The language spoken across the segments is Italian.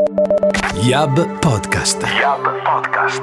Yab Podcast. Yab Podcast.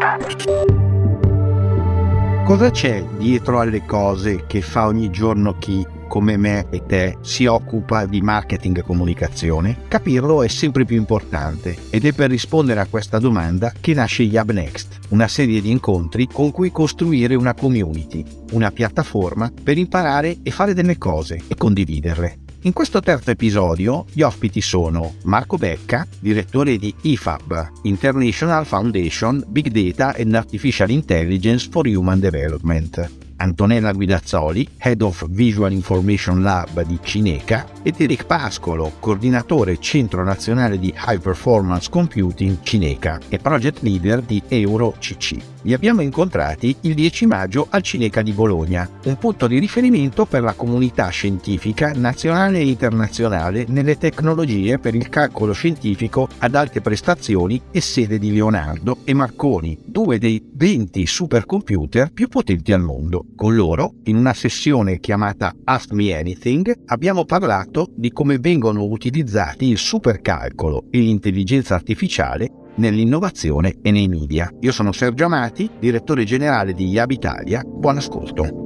Cosa c'è dietro alle cose che fa ogni giorno chi, come me e te, si occupa di marketing e comunicazione? Capirlo è sempre più importante ed è per rispondere a questa domanda che nasce Yab Next, una serie di incontri con cui costruire una community, una piattaforma per imparare e fare delle cose e condividerle. In questo terzo episodio gli ospiti sono Marco Becca, direttore di IFAB, International Foundation Big Data and Artificial Intelligence for Human Development, Antonella Guidazzoli, Head of Visual Information Lab di Cineca, ed Eric Pascolo, coordinatore Centro Nazionale di High Performance Computing Cineca e Project Leader di EuroCC. Li abbiamo incontrati il 10 maggio al Cineca di Bologna, un punto di riferimento per la comunità scientifica nazionale e internazionale nelle tecnologie per il calcolo scientifico ad alte prestazioni e sede di Leonardo e Marconi, due dei 20 supercomputer più potenti al mondo. Con loro, in una sessione chiamata Ask Me Anything, abbiamo parlato di come vengono utilizzati il supercalcolo e l'intelligenza artificiale nell'innovazione e nei media. Io sono Sergio Amati, direttore generale di Yab Italia. Buon ascolto.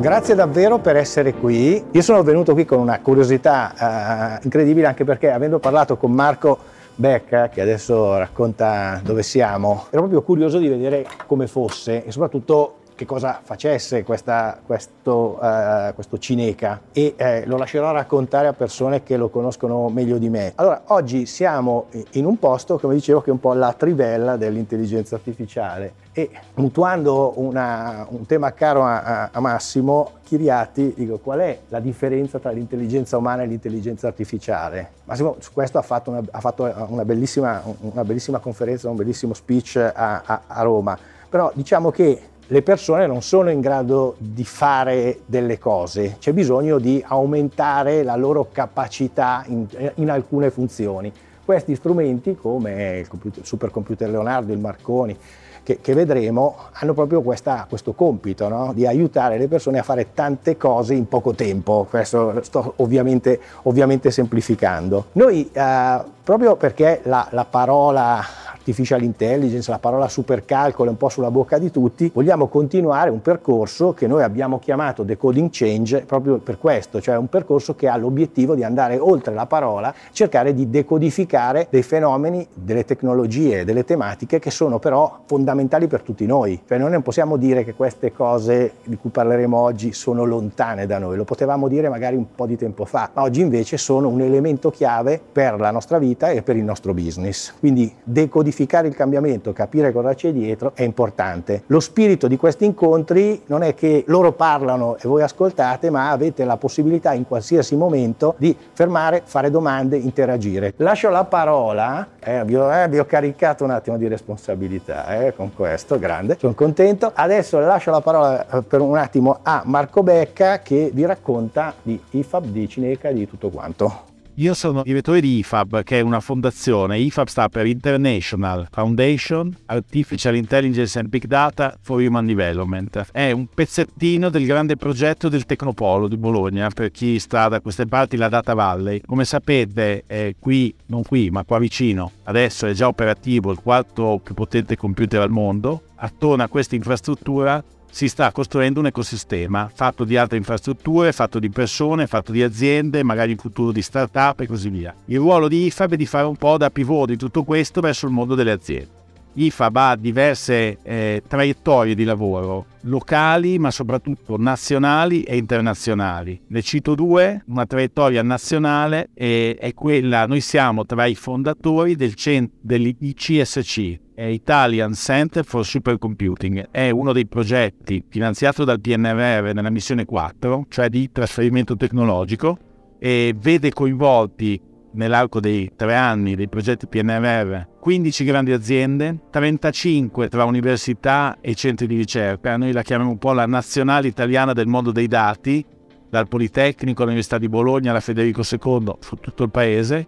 Grazie davvero per essere qui. Io sono venuto qui con una curiosità uh, incredibile anche perché avendo parlato con Marco Becca, che adesso racconta dove siamo, ero proprio curioso di vedere come fosse e soprattutto che cosa facesse questa, questo, uh, questo, cineca e eh, lo lascerò raccontare a persone che lo conoscono meglio di me. Allora, oggi siamo in un posto, come dicevo, che è un po' la trivella dell'intelligenza artificiale e mutuando una, un tema caro a, a Massimo Chiriati, dico qual è la differenza tra l'intelligenza umana e l'intelligenza artificiale? Massimo su questo ha fatto una, ha fatto una, bellissima, una bellissima, conferenza, un bellissimo speech a, a, a Roma, però diciamo che le persone non sono in grado di fare delle cose, c'è bisogno di aumentare la loro capacità in, in alcune funzioni. Questi strumenti come il, computer, supercomputer Leonardo, il Marconi, che, che vedremo, hanno proprio questa, questo compito no? di aiutare le persone a fare tante cose in poco tempo. Questo sto ovviamente, ovviamente semplificando. Noi, eh, proprio perché la, la parola artificial intelligence, la parola supercalcolo è un po' sulla bocca di tutti, vogliamo continuare un percorso che noi abbiamo chiamato Decoding Change proprio per questo, cioè un percorso che ha l'obiettivo di andare oltre la parola, cercare di decodificare dei fenomeni, delle tecnologie, delle tematiche che sono però fondamentali per tutti noi. Cioè noi non possiamo dire che queste cose di cui parleremo oggi sono lontane da noi, lo potevamo dire magari un po' di tempo fa, ma oggi invece sono un elemento chiave per la nostra vita e per il nostro business. Quindi decodificare verificare il cambiamento, capire cosa c'è dietro è importante. Lo spirito di questi incontri non è che loro parlano e voi ascoltate, ma avete la possibilità in qualsiasi momento di fermare, fare domande, interagire. Lascio la parola, eh, vi, ho, eh, vi, ho, caricato un attimo di responsabilità eh, con questo, grande, sono contento. Adesso lascio la parola eh, per un attimo a Marco Becca che vi racconta di IFAB, di Cineca di tutto quanto. Io sono direttore di IFAB, che è una fondazione. IFAB sta per International Foundation Artificial Intelligence and Big Data for Human Development. È un pezzettino del grande progetto del Tecnopolo di Bologna, per chi sta da queste parti, la Data Valley. Come sapete, è qui, non qui, ma qua vicino, adesso è già operativo il quarto più potente computer al mondo. Attorno a questa infrastruttura si sta costruendo un ecosistema fatto di altre infrastrutture, fatto di persone, fatto di aziende, magari in futuro di start-up e così via. Il ruolo di IFAB è di fare un po' da pivot di tutto questo verso il mondo delle aziende. IFAB ha diverse eh, traiettorie di lavoro, locali ma soprattutto nazionali e internazionali. Ne cito due, una traiettoria nazionale è, è quella, noi siamo tra i fondatori del cent- dell'ICSC, Italian Center for Supercomputing, è uno dei progetti finanziato dal PNRR nella missione 4, cioè di trasferimento tecnologico, e vede coinvolti nell'arco dei tre anni dei progetti PNRR 15 grandi aziende, 35 tra università e centri di ricerca, noi la chiamiamo un po' la nazionale italiana del mondo dei dati, dal Politecnico all'Università di Bologna alla Federico II su tutto il paese,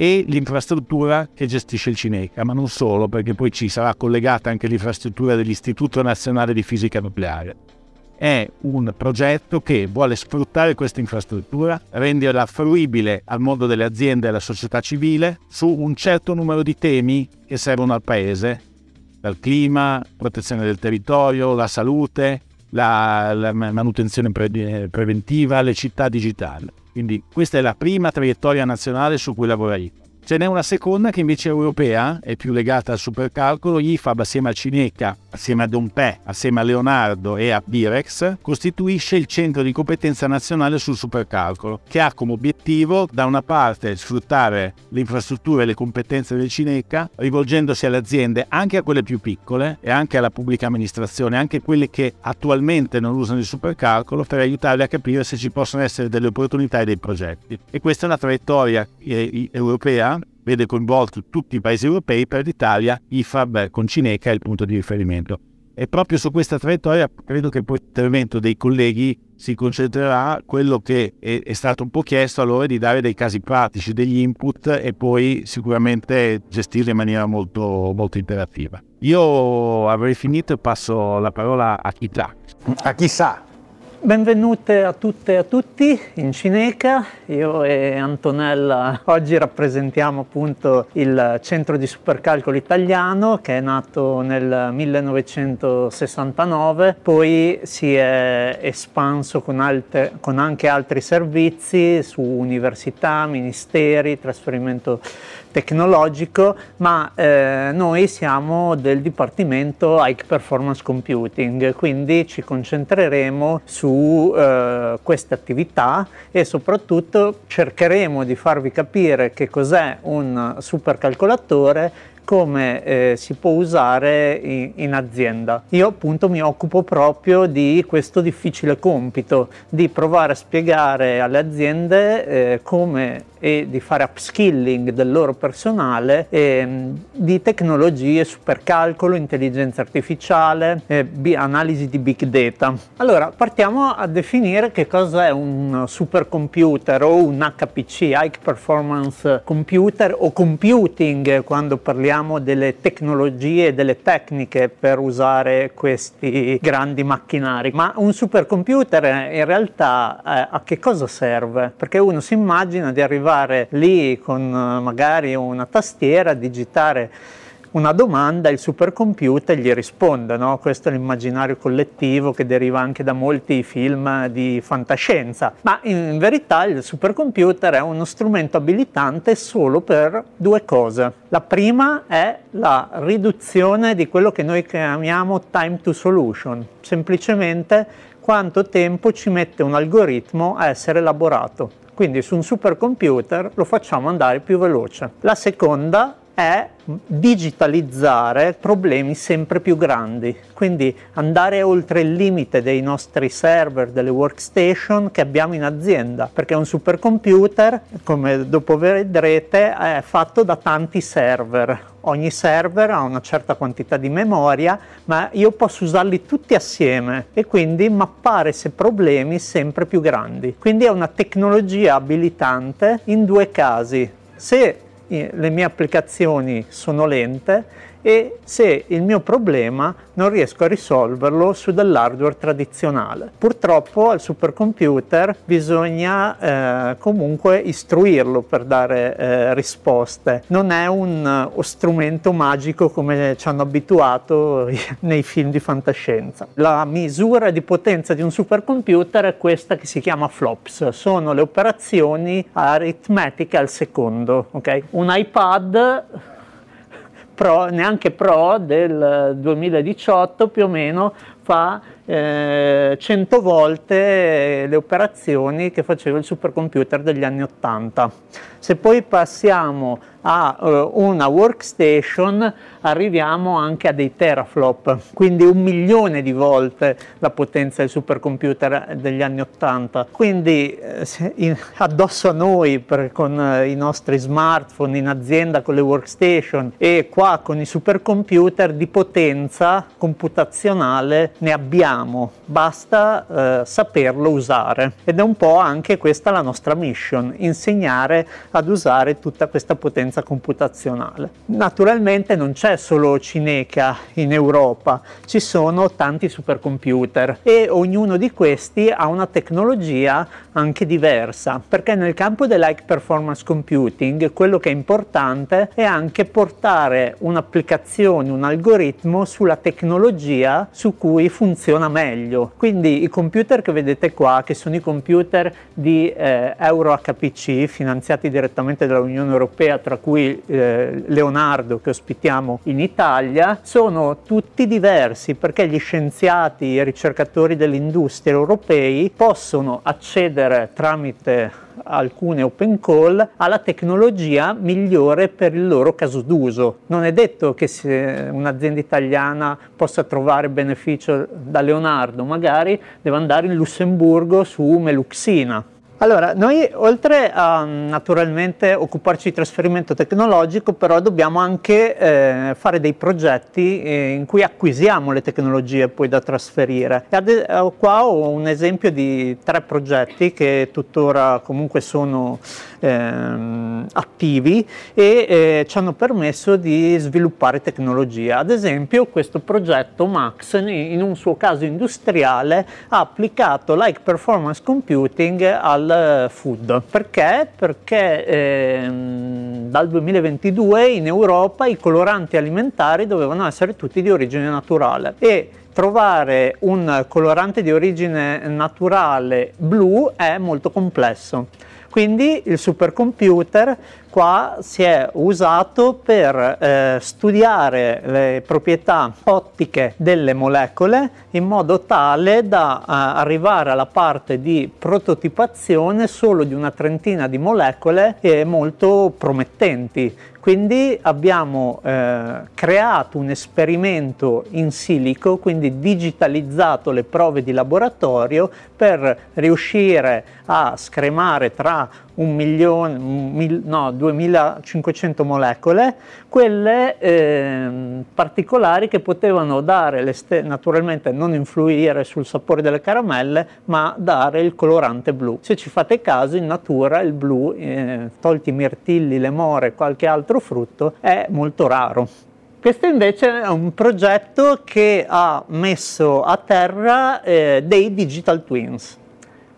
e l'infrastruttura che gestisce il Cineca, ma non solo, perché poi ci sarà collegata anche l'infrastruttura dell'Istituto Nazionale di Fisica Nucleare. è un progetto che vuole sfruttare questa infrastruttura, renderla fruibile al mondo delle aziende e alla società civile su un certo numero di temi che servono al Paese, dal clima, protezione del territorio, la salute, la, la manutenzione pre- preventiva, le città digitali. Quindi questa è la prima traiettoria nazionale su cui lavora IFA. Ce n'è una seconda che invece è europea, è più legata al supercalcolo. IFAB assieme a Cineca, assieme a Dompè, assieme a Leonardo e a Birex costituisce il centro di competenza nazionale sul supercalcolo, che ha come obiettivo da una parte sfruttare le infrastrutture e le competenze del Cineca, rivolgendosi alle aziende, anche a quelle più piccole e anche alla pubblica amministrazione, anche quelle che attualmente non usano il supercalcolo, per aiutarle a capire se ci possono essere delle opportunità e dei progetti. E questa è una traiettoria eh, europea vede coinvolto tutti i paesi europei, per l'Italia IFAB con Cineca è il punto di riferimento. E proprio su questa traiettoria credo che poi l'intervento dei colleghi si concentrerà quello che è, è, stato un po' chiesto a loro di dare dei casi pratici, degli input e poi sicuramente gestirli in maniera molto, molto interattiva. Io avrei finito e passo la parola a chi sa. A chi sa. Benvenute a tutte e a tutti in Cineca, io e Antonella oggi rappresentiamo appunto il centro di supercalcolo italiano che è nato nel 1969, poi si è espanso con, alte, con anche altri servizi su università, ministeri, trasferimento tecnologico, ma eh, noi siamo del dipartimento High Performance Computing, quindi ci concentreremo su eh, queste attività e soprattutto cercheremo di farvi capire che cos'è un supercalcolatore come eh, si può usare in, in, azienda. Io appunto mi occupo proprio di questo difficile compito, di provare a spiegare alle aziende eh, come e di fare upskilling del loro personale eh, di tecnologie, supercalcolo, intelligenza artificiale, eh, analisi di big data. Allora partiamo a definire che cosa è un supercomputer o un HPC, High Performance Computer o computing quando parliamo delle tecnologie e delle tecniche per usare questi grandi macchinari. Ma un supercomputer in realtà eh, a che cosa serve? Perché uno si immagina di arrivare arrivare lì con eh, magari una tastiera, digitare una domanda, il supercomputer gli risponde, no? questo è l'immaginario collettivo che deriva anche da molti film di fantascienza, ma in verità il supercomputer è uno strumento abilitante solo per due cose. La prima è la riduzione di quello che noi chiamiamo time to solution, semplicemente quanto tempo ci mette un algoritmo a essere elaborato. Quindi su un supercomputer lo facciamo andare più veloce. La seconda è digitalizzare problemi sempre più grandi, quindi andare oltre il limite dei nostri server, delle workstation che abbiamo in azienda, perché un supercomputer, come dopo vedrete, è fatto da tanti server. Ogni server ha una certa quantità di memoria, ma io posso usarli tutti assieme e quindi mappare questi problemi sempre più grandi. Quindi è una tecnologia abilitante in due casi. Se le mie applicazioni sono lente e se il mio problema non riesco a risolverlo su dell'hardware tradizionale. Purtroppo al supercomputer bisogna eh, comunque istruirlo per dare eh, risposte. Non è un uh, strumento magico come ci hanno abituato nei film di fantascienza. La misura di potenza di un supercomputer è questa che si chiama flops, sono le operazioni aritmetiche al secondo. Okay? Un iPad Pro, neanche Pro del 2018 più o meno fa eh, 100 volte le operazioni che faceva il supercomputer degli anni 80. Se poi passiamo a uh, una workstation arriviamo anche a dei teraflop, quindi un milione di volte la potenza del supercomputer degli anni 80. Quindi eh, addosso a noi per, con eh, i nostri smartphone in azienda con le workstation e qua con i supercomputer di potenza computazionale ne abbiamo, basta eh, saperlo usare ed è un po' anche questa la nostra mission, insegnare ad usare tutta questa potenza efficienza computazionale. Naturalmente non c'è solo Cineca in Europa, ci sono tanti supercomputer e ognuno di questi ha una tecnologia anche diversa, perché nel campo dell'high performance computing quello che è importante è anche portare un'applicazione, un algoritmo sulla tecnologia su cui funziona meglio. Quindi i computer che vedete qua, che sono i computer di eh, Euro finanziati direttamente dall'Unione Europea, tra cui eh, Leonardo che ospitiamo in Italia, sono tutti diversi perché gli scienziati, i ricercatori dell'industria europei possono accedere tramite alcune open call alla tecnologia migliore per il loro caso d'uso. Non è detto che un'azienda italiana possa trovare beneficio da Leonardo, magari deve andare in Lussemburgo su Meluxina allora, noi oltre a naturalmente occuparci di trasferimento tecnologico, però dobbiamo anche eh, fare dei progetti eh, in cui acquisiamo le tecnologie poi da trasferire. E eh, qua ho un esempio di tre progetti che tuttora comunque sono ehm, attivi e eh, ci hanno permesso di sviluppare tecnologia. Ad esempio questo progetto Max in un suo caso industriale ha applicato like performance computing al food. Perché? Perché ehm, dal 2022 in Europa i coloranti alimentari dovevano essere tutti di origine naturale e trovare un colorante di origine naturale blu è molto complesso. Quindi il supercomputer qua si è usato per eh, studiare le proprietà ottiche delle molecole in modo tale da eh, arrivare alla parte di prototipazione solo di una trentina di molecole molto promettenti. Quindi abbiamo eh, creato un esperimento in silico, quindi digitalizzato le prove di laboratorio per riuscire a scremare tra un milione, mil, no, 2500 molecole, quelle eh, particolari che potevano dare, naturalmente non influire sul sapore delle caramelle, ma dare il colorante blu. Se ci fate caso, in natura il blu, eh, tolti i mirtilli, le more e qualche altro frutto, è molto raro. Questo invece è un progetto che ha messo a terra eh, dei digital twins.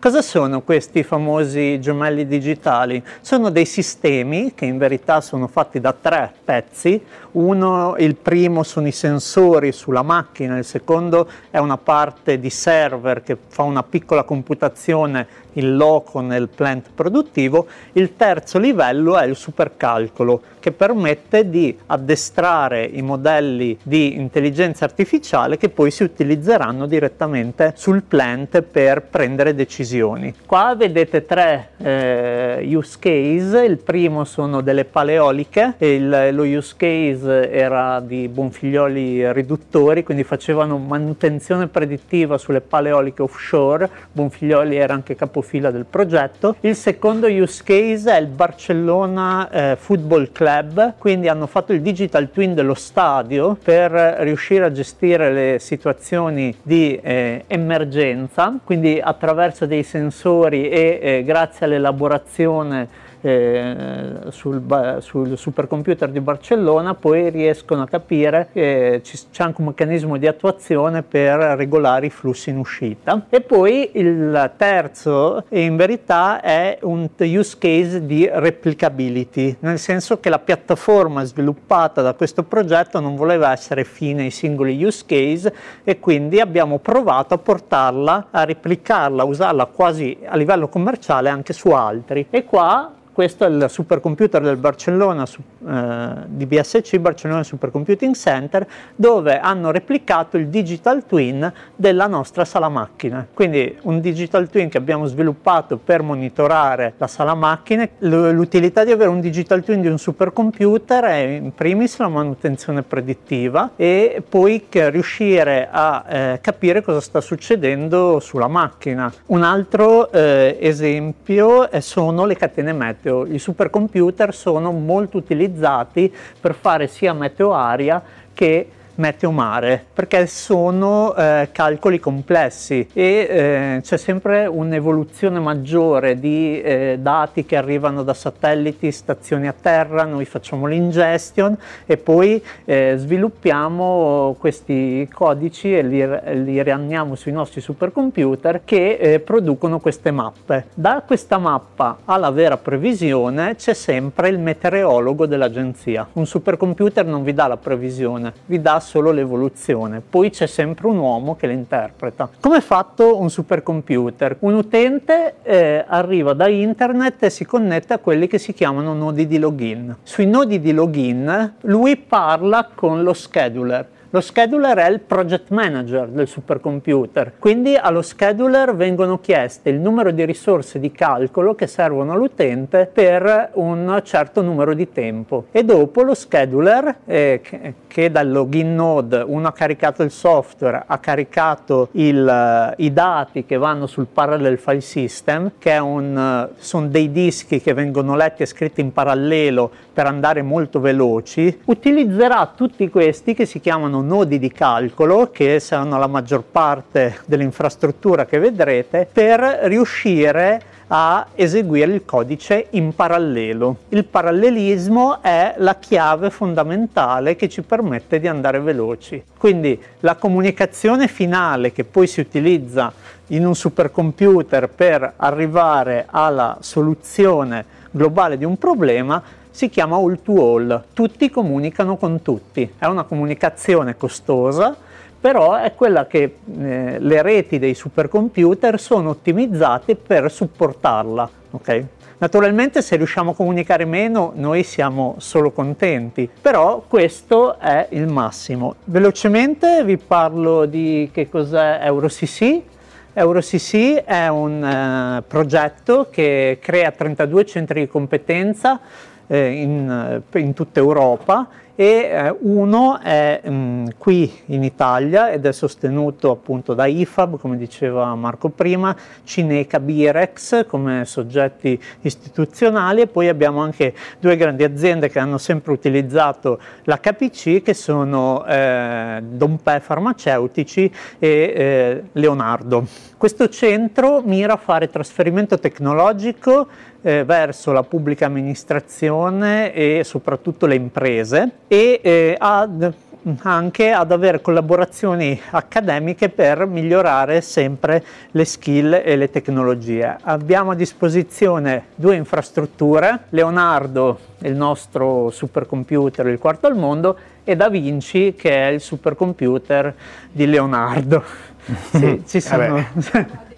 Cosa sono questi famosi gemelli digitali? Sono dei sistemi che in verità sono fatti da tre pezzi. Uno, il primo sono i sensori sulla macchina, il secondo è una parte di server che fa una piccola computazione in loco nel plant produttivo. Il terzo livello è il supercalcolo che permette di addestrare i modelli di intelligenza artificiale che poi si utilizzeranno direttamente sul plant per prendere decisioni. Qua vedete tre eh, use case, il primo sono delle paleoliche, il, lo use case era di bonfiglioli riduttori, quindi facevano manutenzione predittiva sulle paleoliche offshore, Bonfiglioli era anche capofila del progetto. Il secondo use case è il Barcellona eh, Football Club, quindi hanno fatto il digital twin dello stadio per riuscire a gestire le situazioni di eh, emergenza, quindi attraverso dei sensori e eh, grazie all'elaborazione eh, sul, sul, supercomputer di Barcellona, poi riescono a capire che c'è anche un meccanismo di attuazione per regolare i flussi in uscita. E poi il terzo, in verità, è un use case di replicability, nel senso che la piattaforma sviluppata da questo progetto non voleva essere fine ai singoli use case e quindi abbiamo provato a portarla, a replicarla, a usarla quasi a livello commerciale anche su altri. E qua questo è il supercomputer del Barcellona eh, di BSC, Barcellona Supercomputing Center, dove hanno replicato il digital twin della nostra sala macchine. Quindi un digital twin che abbiamo sviluppato per monitorare la sala macchine. L'utilità di avere un digital twin di un supercomputer è in primis la manutenzione predittiva e poi riuscire a eh, capire cosa sta succedendo sulla macchina. Un altro eh, esempio sono le catene meteo meteo. I supercomputer sono molto utilizzati per fare sia meteo-aria che meteo mare perché sono eh, calcoli complessi e eh, c'è sempre un'evoluzione maggiore di eh, dati che arrivano da satelliti, stazioni a terra, noi facciamo l'ingestion e poi eh, sviluppiamo questi codici e li, li rianniamo sui nostri supercomputer che eh, producono queste mappe. Da questa mappa alla vera previsione c'è sempre il meteorologo dell'agenzia. Un supercomputer non vi dà la previsione, vi dà solo l'evoluzione, poi c'è sempre un uomo che le interpreta. Come è fatto un supercomputer? Un utente eh, arriva da internet e si connette a quelli che si chiamano nodi di login. Sui nodi di login lui parla con lo scheduler lo scheduler è il project manager del supercomputer, quindi allo scheduler vengono chieste il numero di risorse di calcolo che servono all'utente per un certo numero di tempo. E dopo lo scheduler eh, che, dal login node uno ha caricato il software, ha caricato il, i dati che vanno sul parallel file system, che un, sono dei dischi che vengono letti e scritti in parallelo per andare molto veloci, utilizzerà tutti questi che si chiamano nodi di calcolo, che saranno la maggior parte dell'infrastruttura che vedrete, per riuscire a eseguire il codice in parallelo. Il parallelismo è la chiave fondamentale che ci permette di andare veloci. Quindi la comunicazione finale che poi si utilizza in un supercomputer per arrivare alla soluzione globale di un problema si chiama all to all, tutti comunicano con tutti, è una comunicazione costosa, però è quella che eh, le reti dei supercomputer sono ottimizzate per supportarla. Okay? Naturalmente se riusciamo a comunicare meno noi siamo solo contenti, però questo è il massimo. Velocemente vi parlo di che cos'è EuroCC. EuroCC è un eh, progetto che crea 32 centri di competenza in, eh, in tutta Europa e eh, uno è mh, mm, qui in Italia ed è sostenuto appunto da IFAB, come diceva Marco prima, Cineca, Birex come soggetti istituzionali e poi abbiamo anche due grandi aziende che hanno sempre utilizzato l'HPC che sono eh, Dompè Farmaceutici e eh, Leonardo. Questo centro mira a fare trasferimento tecnologico eh, verso la pubblica amministrazione e soprattutto le imprese e eh, ad, anche ad avere collaborazioni accademiche per migliorare sempre le skill e le tecnologie. Abbiamo a disposizione due infrastrutture, Leonardo, il nostro supercomputer, il quarto al mondo, e Da Vinci, che è il supercomputer di Leonardo. sì, ci sono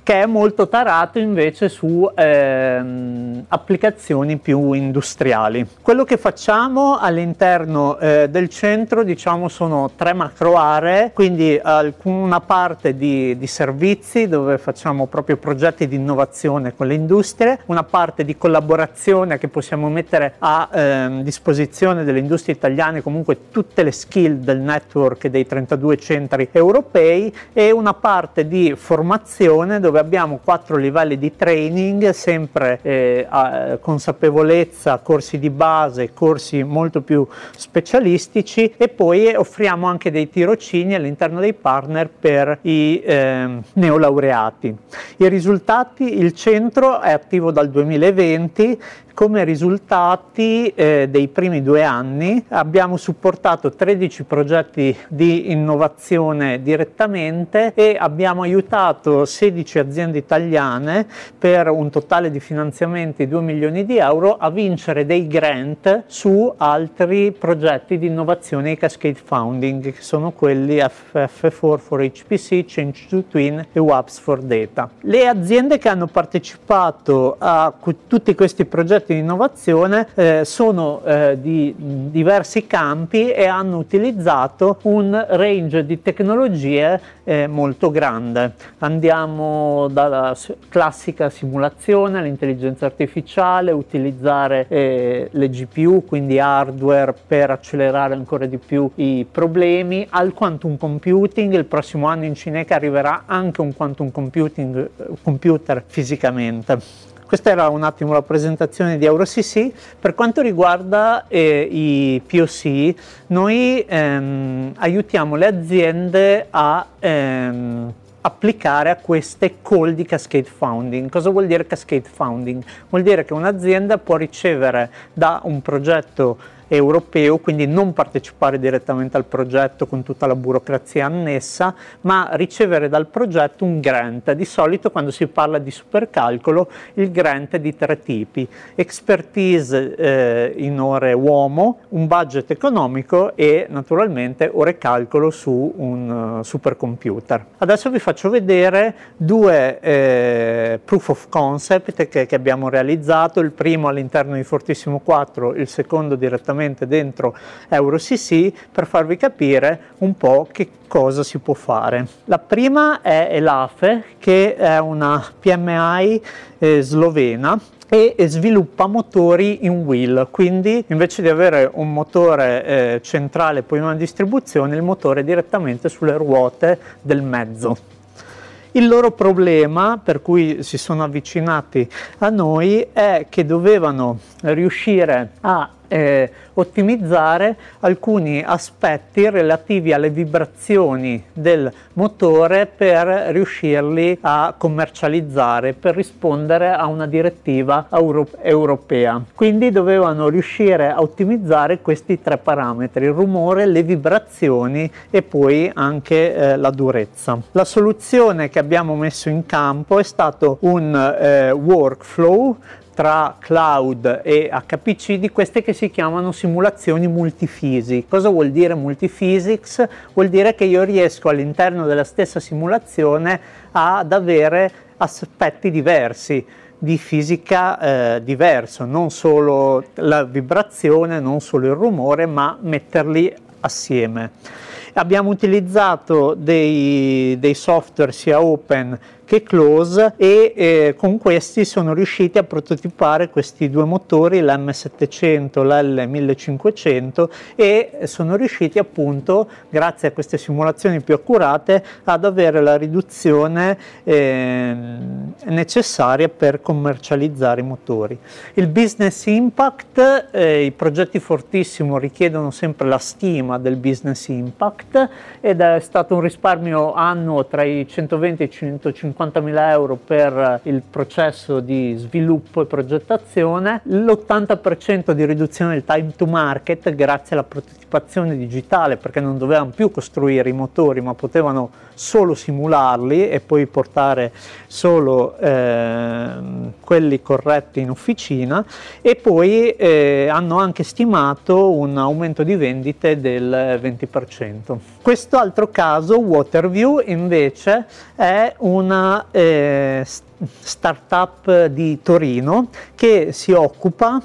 che è molto tarato invece su ehm, applicazioni più industriali. Quello che facciamo all'interno eh, del centro diciamo sono tre macro aree, quindi una parte di, di, servizi dove facciamo proprio progetti di innovazione con le industrie, una parte di collaborazione che possiamo mettere a ehm, disposizione delle industrie italiane, comunque tutte le skill del network dei 32 centri europei e una parte di formazione dove dove abbiamo quattro livelli di training, sempre eh, a consapevolezza, corsi di base, corsi molto più specialistici e poi offriamo anche dei tirocini all'interno dei partner per i eh, neolaureati. I risultati, il centro è attivo dal 2020, come risultati eh, dei primi due anni abbiamo supportato 13 progetti di innovazione direttamente e abbiamo aiutato 16 aziende italiane per un totale di finanziamenti di 2 milioni di euro a vincere dei grant su altri progetti di innovazione e cascade founding che sono quelli FF4 for HPC, Change to Twin e WAPS for Data. Le aziende che hanno partecipato a tutti questi progetti progetti di innovazione eh, sono eh, di diversi campi e hanno utilizzato un range di tecnologie eh, molto grande. Andiamo dalla classica simulazione all'intelligenza artificiale, utilizzare eh, le GPU, quindi hardware per accelerare ancora di più i problemi, al quantum computing, il prossimo anno in Cineca arriverà anche un quantum computing, computer fisicamente Questa era un attimo la presentazione di EuroCC. Per quanto riguarda eh, i POC, noi ehm, aiutiamo le aziende a ehm, applicare a queste call di cascade founding. Cosa vuol dire cascade founding? Vuol dire che un'azienda può ricevere da un progetto europeo, quindi non partecipare direttamente al progetto con tutta la burocrazia annessa, ma ricevere dal progetto un grant. Di solito quando si parla di supercalcolo il grant è di tre tipi, expertise eh, in ore uomo, un budget economico e naturalmente ore calcolo su un uh, supercomputer. Adesso vi faccio vedere due eh, proof of concept che, che abbiamo realizzato, il primo all'interno di Fortissimo 4, il secondo direttamente direttamente dentro EuroCC per farvi capire un po' che cosa si può fare. La prima è Elafe che è una PMI eh, slovena e sviluppa motori in wheel, quindi invece di avere un motore eh, centrale poi una distribuzione, il motore è direttamente sulle ruote del mezzo. Il loro problema per cui si sono avvicinati a noi è che dovevano riuscire a eh, ottimizzare alcuni aspetti relativi alle vibrazioni del motore per riuscirli a commercializzare, per rispondere a una direttiva euro- europea. Quindi dovevano riuscire a ottimizzare questi tre parametri, il rumore, le vibrazioni e poi anche eh, la durezza. La soluzione che abbiamo messo in campo è stato un eh, workflow tra cloud e HPC di queste che si chiamano simulazioni multifisi. Cosa vuol dire multiphysics? Vuol dire che io riesco all'interno della stessa simulazione ad avere aspetti diversi di fisica eh, diverso, non solo la vibrazione, non solo il rumore, ma metterli assieme. Abbiamo utilizzato dei, dei software sia open che Close e eh, con questi sono riusciti a prototipare questi due motori, l'M700 e l'L1500 e sono riusciti appunto grazie a queste simulazioni più accurate ad avere la riduzione eh, necessaria per commercializzare i motori. Il business impact, eh, i progetti fortissimo richiedono sempre la stima del business impact ed è stato un risparmio annuo tra i 120 e i 150 50.000 euro per il processo di sviluppo e progettazione, l'80% di riduzione del time to market grazie alla prototipazione digitale perché non dovevano più costruire i motori ma potevano solo simularli e poi portare solo eh, quelli corretti in officina e poi eh, hanno anche stimato un aumento di vendite del 20%. Questo altro caso, Waterview, invece è una eh, startup di Torino che si occupa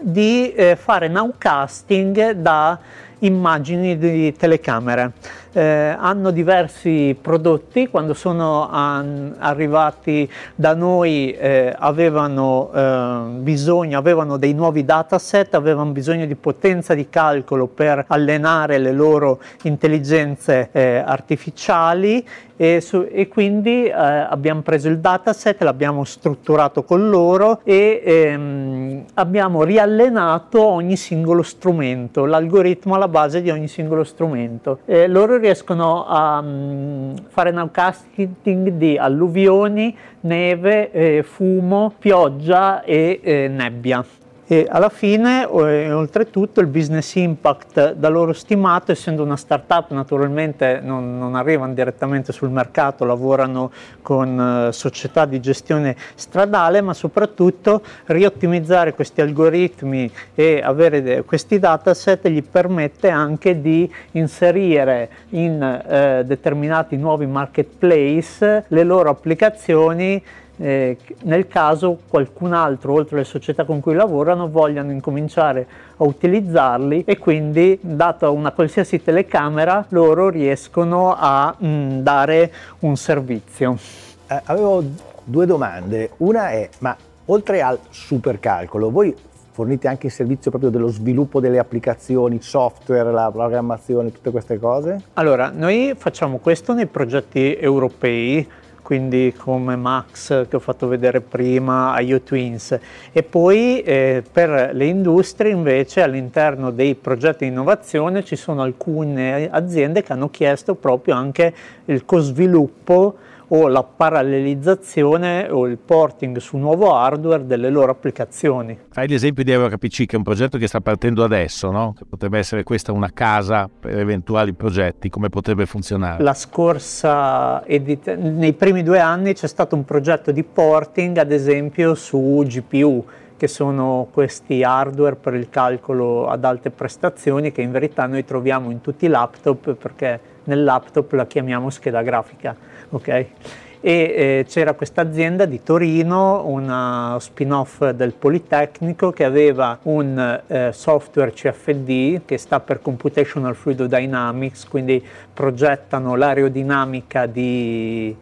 di eh, fare nowcasting da immagini di telecamere eh, hanno diversi prodotti, quando sono an, arrivati da noi eh, avevano eh, bisogno, avevano dei nuovi dataset, avevano bisogno di potenza di calcolo per allenare le loro intelligenze eh, artificiali e, su, e quindi eh, abbiamo preso il dataset, l'abbiamo strutturato con loro e ehm, abbiamo riallenato ogni singolo strumento, l'algoritmo alla base di ogni singolo strumento. Loro riescono a um, fare nowcasting di alluvioni, neve, eh, fumo, pioggia e eh, nebbia e alla fine eh, oltretutto il business impact da loro stimato essendo una startup naturalmente non, non arrivano direttamente sul mercato lavorano con eh, società di gestione stradale ma soprattutto riottimizzare questi algoritmi e avere questi dataset gli permette anche di inserire in eh, determinati nuovi marketplace le loro applicazioni eh, nel caso qualcun altro, oltre alle società con cui lavorano, vogliano incominciare a utilizzarli e quindi, data una qualsiasi telecamera, loro riescono a mh, mm, dare un servizio. Eh, avevo due domande. Una è, ma oltre al supercalcolo, voi fornite anche il servizio proprio dello sviluppo delle applicazioni, software, la programmazione, tutte queste cose? Allora, noi facciamo questo nei progetti europei quindi come Max che ho fatto vedere prima, IO Twins. E poi eh, per le industrie invece all'interno dei progetti di innovazione ci sono alcune aziende che hanno chiesto proprio anche il co-sviluppo o la parallelizzazione o il porting su nuovo hardware delle loro applicazioni. Fai l'esempio di EuroHPC che è un progetto che sta partendo adesso, no? Potrebbe essere questa una casa per eventuali progetti, come potrebbe funzionare? La scorsa edit- nei primi due anni c'è stato un progetto di porting ad esempio su GPU che sono questi hardware per il calcolo ad alte prestazioni che in verità noi troviamo in tutti i laptop perché nel laptop la chiamiamo scheda grafica ok? E eh, c'era questa azienda di Torino, una spin-off del Politecnico, che aveva un eh, software CFD che sta per Computational Fluid Dynamics, quindi progettano l'aerodinamica di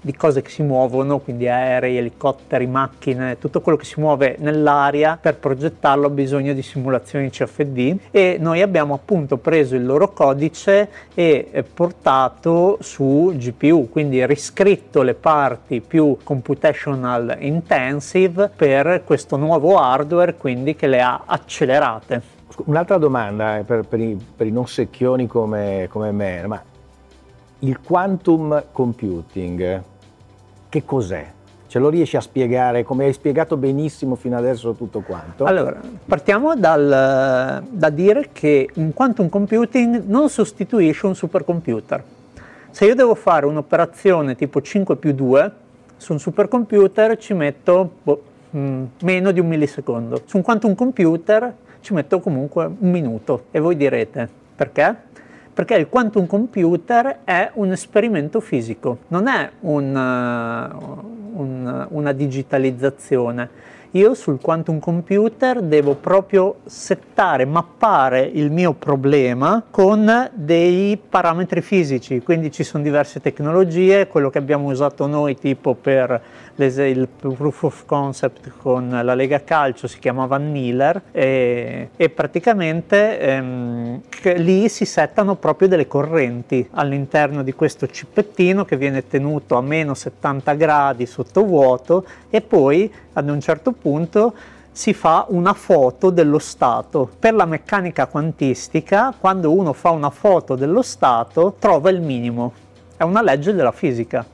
di cose che si muovono, quindi aerei, elicotteri, macchine, tutto quello che si muove nell'aria, per progettarlo ha bisogno di simulazioni CFD e noi abbiamo appunto preso il loro codice e portato su GPU, quindi riscritto le parti più computational intensive per questo nuovo hardware, quindi che le ha accelerate. Un'altra domanda eh, per, per, i, per, i, non secchioni come, come me, ma il quantum computing che cos'è? Ce lo riesci a spiegare come hai spiegato benissimo fino adesso tutto quanto? Allora, partiamo dal, da dire che un quantum computing non sostituisce un supercomputer. Se io devo fare un'operazione tipo 5 più 2 su un supercomputer ci metto boh, mh, meno di un millisecondo. Su un quantum computer ci metto comunque un minuto. E voi direte perché? Perché il quantum computer è un esperimento fisico, non è un, uh, un, una digitalizzazione. Io sul quantum computer devo proprio settare, mappare il mio problema con dei parametri fisici, quindi ci sono diverse tecnologie, quello che abbiamo usato noi tipo per il proof of concept con la Lega Calcio si chiamava Miller e, e praticamente ehm, lì si settano proprio delle correnti all'interno di questo cippettino che viene tenuto a meno 70 gradi sotto vuoto e poi ad un certo punto si fa una foto dello stato. Per la meccanica quantistica, quando uno fa una foto dello stato, trova il minimo. È una legge della fisica.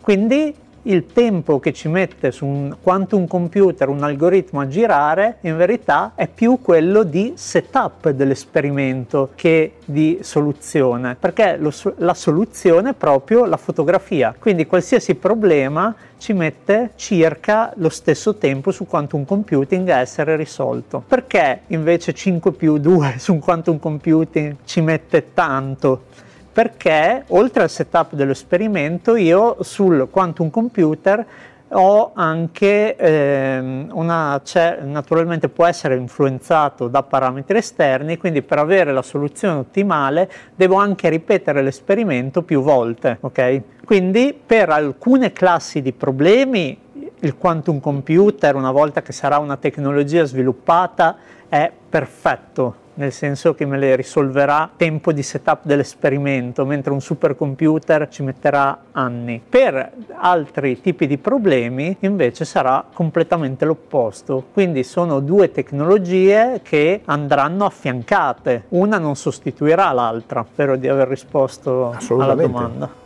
Quindi il tempo che ci mette su un quantum computer un algoritmo a girare in verità è più quello di setup dell'esperimento che di soluzione perché lo, la soluzione è proprio la fotografia. Quindi qualsiasi problema ci mette circa lo stesso tempo su quantum computing a essere risolto. Perché invece 5 più 2 su quantum computing ci mette tanto perché oltre al setup dell'esperimento io sul quantum computer ho anche ehm, una, naturalmente può essere influenzato da parametri esterni, quindi per avere la soluzione ottimale devo anche ripetere l'esperimento più volte, ok? Quindi per alcune classi di problemi il quantum computer, una volta che sarà una tecnologia sviluppata, è perfetto nel senso che me le risolverà tempo di setup dell'esperimento, mentre un supercomputer ci metterà anni. Per altri tipi di problemi invece sarà completamente l'opposto, quindi sono due tecnologie che andranno affiancate, una non sostituirà l'altra, spero di aver risposto alla domanda.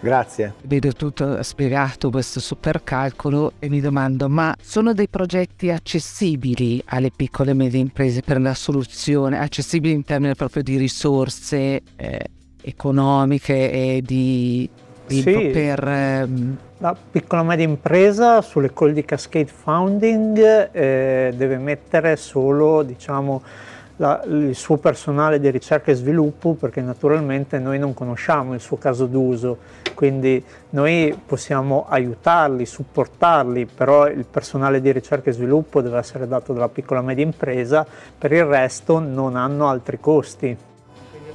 Grazie. Vedo tutto spiegato questo supercalcolo e mi domando, ma sono dei progetti accessibili alle piccole e medie imprese per la soluzione, accessibili in termini proprio di risorse eh, economiche e di, di sì. per... Ehm... La piccola e media impresa sulle call di Cascade Founding eh, deve mettere solo, diciamo, la, il suo personale di ricerca e sviluppo perché naturalmente noi non conosciamo il suo caso d'uso, quindi noi possiamo aiutarli, supportarli, però il personale di ricerca e sviluppo deve essere dato dalla piccola e media impresa, per il resto non hanno altri costi.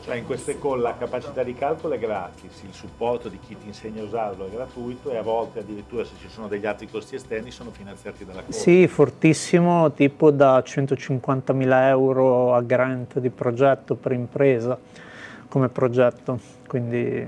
Cioè in queste call la capacità di calcolo è gratis, il supporto di chi ti insegna a usarlo è gratuito e a volte addirittura se ci sono degli altri costi esterni sono finanziati dalla call. Sì, fortissimo, tipo da 150.000 euro a grant di progetto per impresa come progetto. Quindi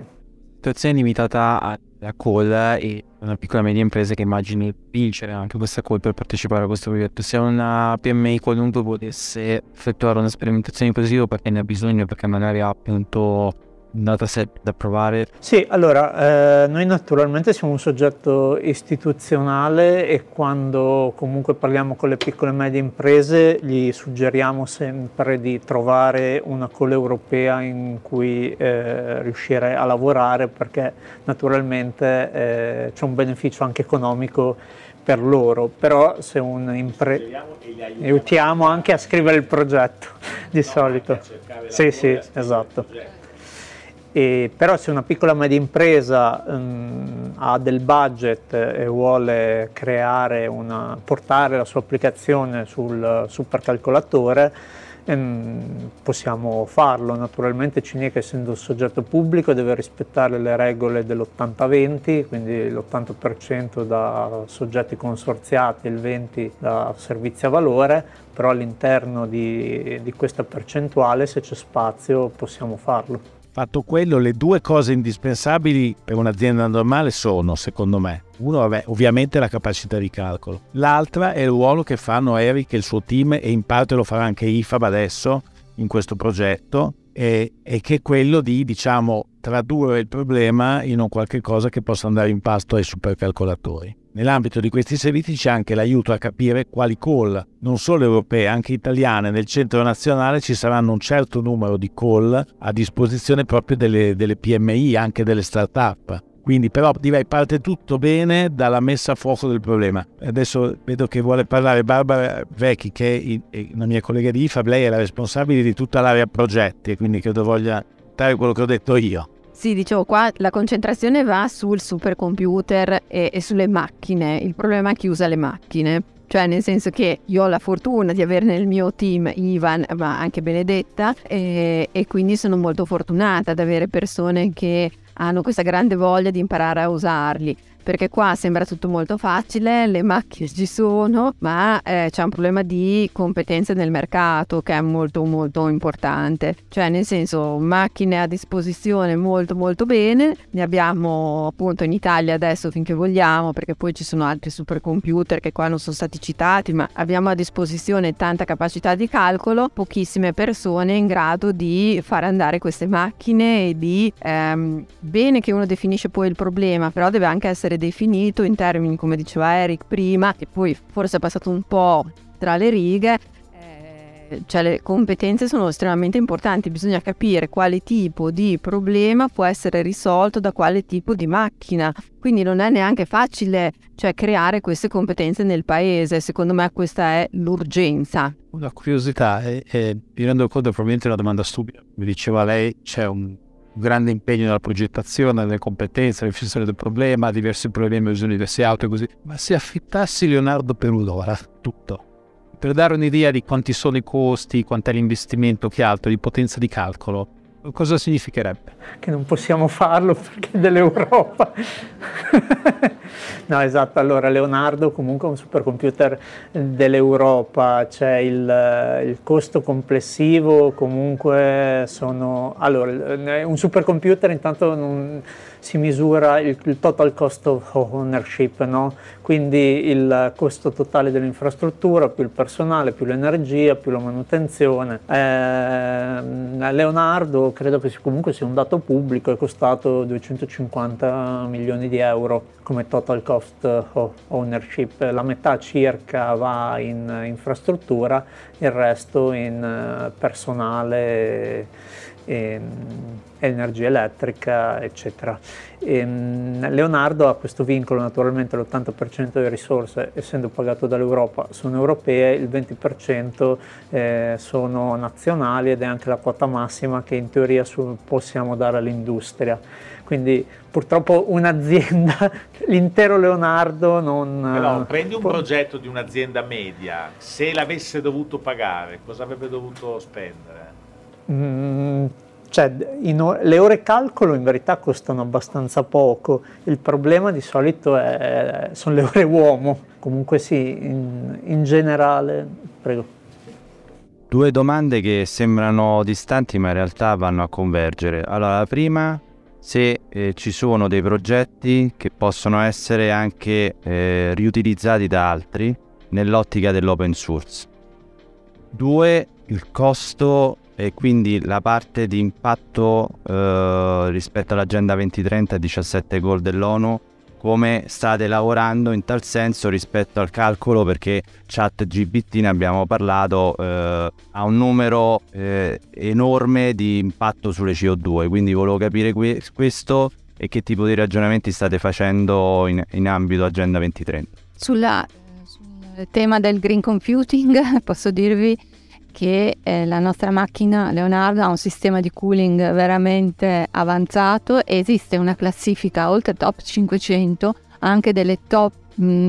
situazione limitata alla call e una piccola e media impresa che immagini vincere anche questa call per partecipare a questo progetto. Se una PMI qualunque volesse effettuare una sperimentazione positiva perché ne ha bisogno, perché magari ha appunto un dataset da provare? Sì, allora, eh, noi naturalmente siamo un soggetto istituzionale e quando comunque parliamo con le piccole e medie imprese gli suggeriamo sempre di trovare una call europea in cui eh, riuscire a lavorare perché naturalmente eh, c'è un beneficio anche economico per loro, però se un impresa aiutiamo anche a scrivere il progetto di solito. Sì, sì, esatto. E, però se una piccola media impresa um, ha del budget e vuole una, portare la sua applicazione sul supercalcolatore, um, possiamo farlo. Naturalmente CINEC essendo un soggetto pubblico deve rispettare le regole dell'80-20, quindi l'80% da soggetti consorziati e il 20% da servizi a valore, però all'interno di, di questa percentuale se c'è spazio possiamo farlo. Fatto quello, le due cose indispensabili per un'azienda normale sono, secondo me, uno, vabbè, ovviamente la capacità di calcolo. L'altra è il ruolo che fanno Eric e il suo team e in parte lo farà anche IFAB adesso in questo progetto e, e che è quello di, diciamo, tradurre il problema in un qualche cosa che possa andare in pasto ai supercalcolatori. Nell'ambito di questi servizi c'è anche l'aiuto a capire quali call, non solo europee, anche italiane, nel centro nazionale ci saranno un certo numero di call a disposizione proprio delle, delle PMI, anche delle start-up. Quindi però direi parte tutto bene dalla messa a fuoco del problema. Adesso vedo che vuole parlare Barbara Vecchi, che è una mia collega di IFAB, lei è la responsabile di tutta l'area progetti quindi credo voglia dare quello che ho detto io. Sì, dicevo qua la concentrazione va sul supercomputer e, e sulle macchine. Il problema è chi usa le macchine. Cioè, nel senso che io ho la fortuna di avere nel mio team Ivan, ma anche Benedetta, e, e quindi sono molto fortunata ad avere persone che hanno questa grande voglia di imparare a usarli perché qua sembra tutto molto facile, le macchine ci sono, ma eh, c'è un problema di competenze nel mercato che è molto molto importante. Cioè nel senso macchine a disposizione molto molto bene, ne abbiamo appunto in Italia adesso finché vogliamo, perché poi ci sono altri supercomputer che qua non sono stati citati, ma abbiamo a disposizione tanta capacità di calcolo, pochissime persone in grado di far andare queste macchine e di ehm, bene che uno definisce poi il problema, però deve anche essere definito in termini, come diceva Eric prima, che poi forse è passato un po' tra le righe, eh, cioè le competenze sono estremamente importanti, bisogna capire quale tipo di problema può essere risolto da quale tipo di macchina. Quindi non è neanche facile cioè, creare queste competenze nel paese, secondo me questa è l'urgenza. Una curiosità, e, e mi rendo conto probabilmente è una domanda stupida, mi diceva lei c'è un grande impegno nella progettazione, nelle competenze, nella riflessione del problema, diversi problemi, bisogno di diverse auto e così. Ma se affittassi Leonardo per un'ora, tutto, per dare un'idea di quanti sono i costi, quant'è l'investimento, che altro, di potenza di calcolo, cosa significherebbe? Che non possiamo farlo perché dell'Europa. no, esatto, allora Leonardo comunque è un supercomputer dell'Europa, c'è il, il, costo complessivo comunque sono... Allora, un supercomputer intanto non si misura il, il total cost of ownership, no? quindi il costo totale dell'infrastruttura, più il personale, più l'energia, più la manutenzione. Eh, Leonardo credo che comunque sia un dato pubblico, è costato 250 milioni di euro come total cost of ownership, la metà circa va in infrastruttura, il resto in eh, personale energia elettrica, eccetera. E, Leonardo ha questo vincolo, naturalmente l'80% delle risorse, essendo pagato dall'Europa, sono europee, il 20% eh, sono nazionali ed è anche la quota massima che in teoria su, possiamo dare all'industria. Quindi purtroppo un'azienda, l'intero Leonardo non... Però prendi un può... progetto di un'azienda media, se l'avesse dovuto pagare, cosa avrebbe dovuto spendere? Mm, cioè, in, le ore calcolo in verità costano abbastanza poco, il problema di solito è, sono le ore uomo, comunque sì, in, in generale, prego. Due domande che sembrano distanti ma in realtà vanno a convergere. Allora, la prima, se eh, ci sono dei progetti che possono essere anche eh, riutilizzati da altri nell'ottica dell'open source. Due, il costo e quindi la parte di impatto eh, rispetto all'agenda 2030 e 17 goal dell'ONU. Come state lavorando in tal senso rispetto al calcolo? Perché ChatGPT ne abbiamo parlato eh, ha un numero eh, enorme di impatto sulle CO2 quindi volevo capire que- questo e che tipo di ragionamenti state facendo in, in ambito Agenda 2030 Sulla, sul tema del green computing posso dirvi che eh, la nostra macchina Leonardo ha un sistema di cooling veramente avanzato. E esiste una classifica oltre top 500 anche delle top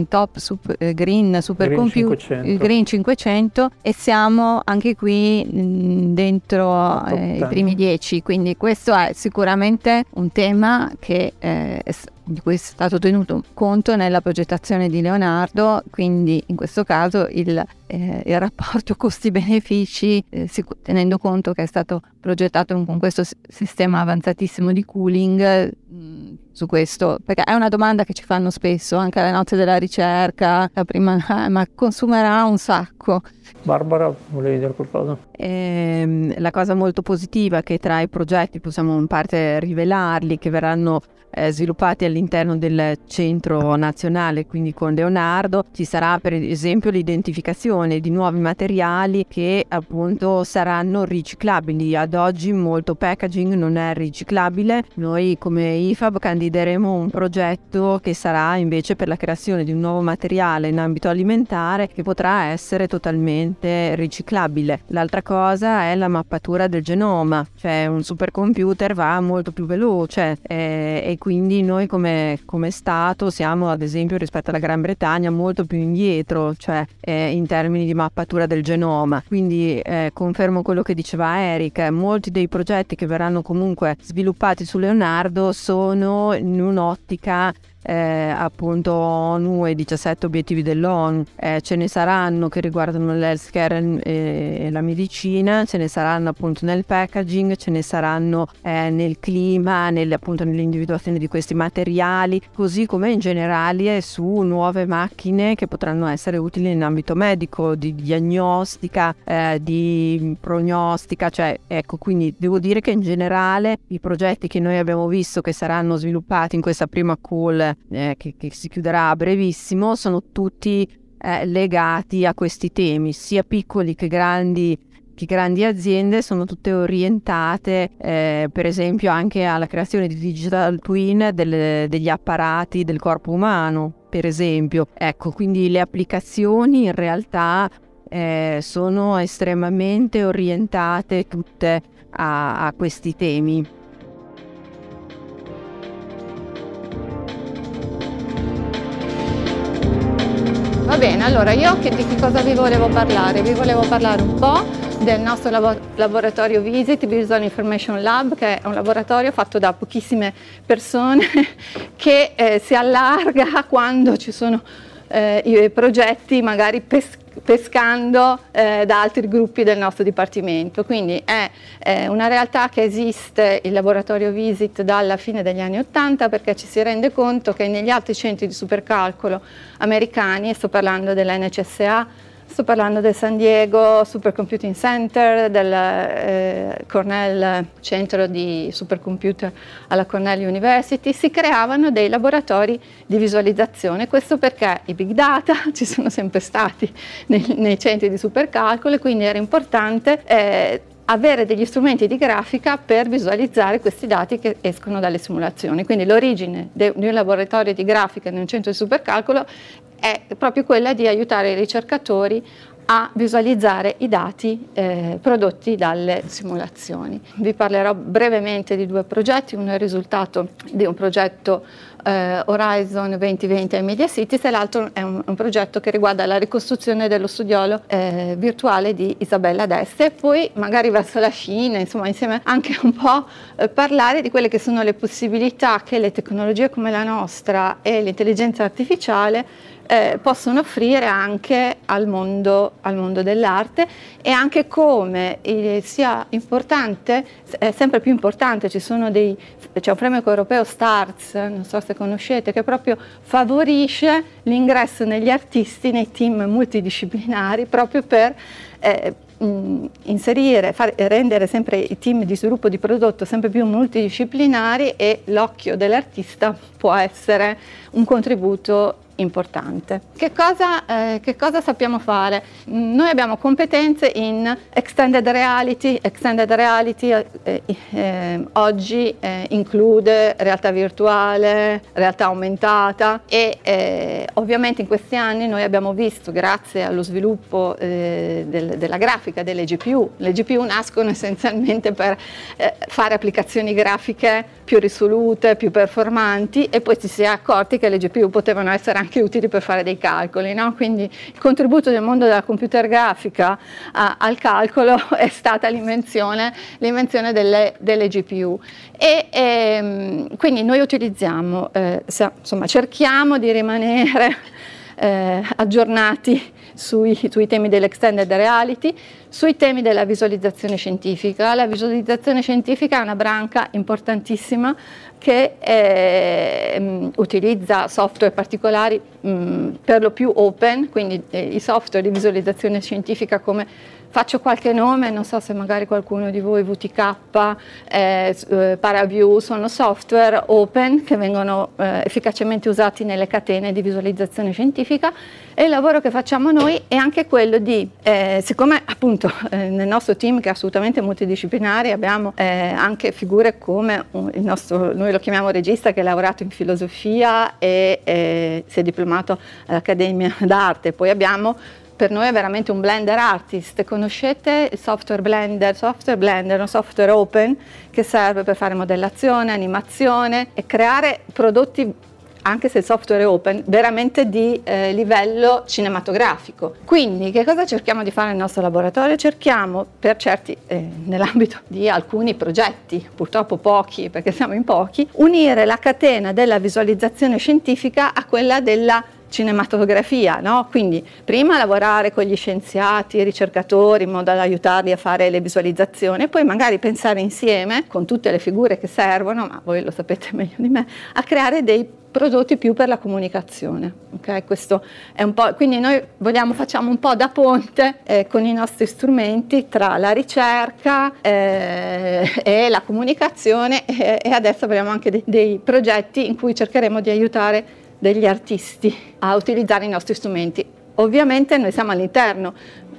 top super, eh, green supercomputer il green 500 e siamo anche qui dentro eh, i primi 10 quindi questo è sicuramente un tema che eh, di cui è stato tenuto conto nella progettazione di Leonardo, quindi in questo caso il, eh, il rapporto costi-benefici, eh, tenendo conto che è stato progettato con questo sistema avanzatissimo di cooling, mh, mm, su questo, perché è una domanda che ci fanno spesso, anche alle notte della ricerca, la prima, eh, ma consumerà un sacco. Barbara, volevi dire qualcosa? Ehm, la cosa molto positiva è che tra i progetti possiamo in parte rivelarli, che verranno eh, sviluppati all'interno del centro nazionale, quindi con Leonardo, ci sarà per esempio l'identificazione di nuovi materiali che appunto saranno riciclabili. Ad oggi molto packaging non è riciclabile. Noi come IFAB candideremo un progetto che sarà invece per la creazione di un nuovo materiale in ambito alimentare che potrà essere totalmente riciclabile. L'altra cosa è la mappatura del genoma, cioè un supercomputer va molto più veloce eh, e quindi noi come, come, Stato siamo ad esempio rispetto alla Gran Bretagna molto più indietro, cioè eh, in termini di mappatura del genoma. Quindi eh, confermo quello che diceva Eric, molti dei progetti che verranno comunque sviluppati su Leonardo sono in un'ottica eh, appunto ONU e 17 obiettivi dell'ONU. Eh, ce ne saranno che riguardano l'healthcare e la medicina, ce ne saranno appunto nel packaging, ce ne saranno eh, nel clima, nel, appunto nell'individuazione di questi materiali, così come in generale su nuove macchine che potranno essere utili in ambito medico, di diagnostica, eh, di prognostica, cioè ecco, quindi devo dire che in generale i progetti che noi abbiamo visto che saranno sviluppati in questa prima call eh, che, che, si chiuderà a brevissimo, sono tutti eh, legati a questi temi, sia piccoli che grandi che grandi aziende sono tutte orientate eh, per esempio anche alla creazione di digital twin delle, degli apparati del corpo umano per esempio. Ecco quindi le applicazioni in realtà eh, sono estremamente orientate tutte a, a questi temi Va bene, allora io di che cosa vi volevo parlare? Vi volevo parlare un po' del nostro labo- laboratorio Visit Visual Information Lab, che è un laboratorio fatto da pochissime persone che eh, si allarga quando ci sono eh, i progetti magari pescati pescando eh, da altri gruppi del nostro dipartimento. Quindi è eh, una realtà che esiste il laboratorio Visit dalla fine degli anni Ottanta perché ci si rende conto che negli altri centri di supercalcolo americani, sto parlando dell'NCSA, Sto parlando del San Diego Supercomputing Center, del eh, Cornell Centro di Supercomputer alla Cornell University, si creavano dei laboratori di visualizzazione. Questo perché i big data ci sono sempre stati nei, nei centri di supercalcolo e quindi era importante eh, avere degli strumenti di grafica per visualizzare questi dati che escono dalle simulazioni. Quindi l'origine di un laboratorio di grafica in un centro di supercalcolo è proprio quella di aiutare i ricercatori a visualizzare i dati eh, prodotti dalle simulazioni. Vi parlerò brevemente di due progetti, uno è il risultato di un progetto eh, Horizon 2020 ai Media Cities e l'altro è un, un, progetto che riguarda la ricostruzione dello studiolo eh, virtuale di Isabella D'Este e poi magari verso la fine, insomma insieme anche un po' eh, parlare di quelle che sono le possibilità che le tecnologie come la nostra e l'intelligenza artificiale eh, possono offrire anche al mondo, al mondo, dell'arte e anche come eh, sia importante, è sempre più importante, c'è un framework europeo STARS, non so se conoscete, che proprio favorisce l'ingresso negli artisti, nei team multidisciplinari, proprio per eh, inserire, far, rendere sempre i team di sviluppo di prodotto sempre più multidisciplinari e l'occhio dell'artista può essere un contributo importante. Che cosa, eh, che cosa, sappiamo fare? Noi abbiamo competenze in extended reality, extended reality eh, eh, oggi eh, include realtà virtuale, realtà aumentata e eh, ovviamente in questi anni noi abbiamo visto grazie allo sviluppo eh, del, della grafica delle GPU, le GPU nascono essenzialmente per fare applicazioni grafiche più risolute, più performanti e poi ci si è accorti che le GPU potevano essere anche utili per fare dei calcoli. No? Quindi il contributo del mondo della computer grafica a, al calcolo è stata l'invenzione, delle, delle, GPU. E, ehm, quindi noi utilizziamo, eh, insomma, cerchiamo di rimanere eh, aggiornati sui, sui temi dell'extended reality, sui temi della visualizzazione scientifica. La visualizzazione scientifica è una branca importantissima che eh, utilizza software particolari mh, per lo più open, quindi eh, i software di visualizzazione scientifica come Faccio qualche nome, non so se magari qualcuno di voi VTK, eh, eh, ParaView, sono software open che vengono eh, efficacemente usati nelle catene di visualizzazione scientifica e il lavoro che facciamo noi è anche quello di, eh, siccome appunto eh, nel nostro team che è assolutamente multidisciplinare abbiamo eh, anche figure come il nostro, noi lo chiamiamo regista che ha lavorato in filosofia e si è diplomato all'Accademia d'Arte, poi abbiamo per noi è veramente un blender artist. Conoscete il software Blender? Software Blender è un software open che serve per fare modellazione, animazione e creare prodotti anche se il software è open, veramente di eh, livello cinematografico. Quindi che cosa cerchiamo di fare nel nostro laboratorio? Cerchiamo per certi, eh, nell'ambito di alcuni progetti, purtroppo pochi perché siamo in pochi, unire la catena della visualizzazione scientifica a quella della cinematografia, no? quindi prima lavorare con gli scienziati, i ricercatori in modo da aiutarli a fare le visualizzazioni e poi magari pensare insieme con tutte le figure che servono, ma voi lo sapete meglio di me, a creare dei prodotti più per la comunicazione. Okay? quindi noi vogliamo, facciamo un po' da ponte eh, con i nostri strumenti tra la ricerca eh, e la comunicazione e, e adesso avremo anche dei, dei progetti in cui cercheremo di aiutare degli artisti a utilizzare i nostri strumenti. Ovviamente noi siamo all'interno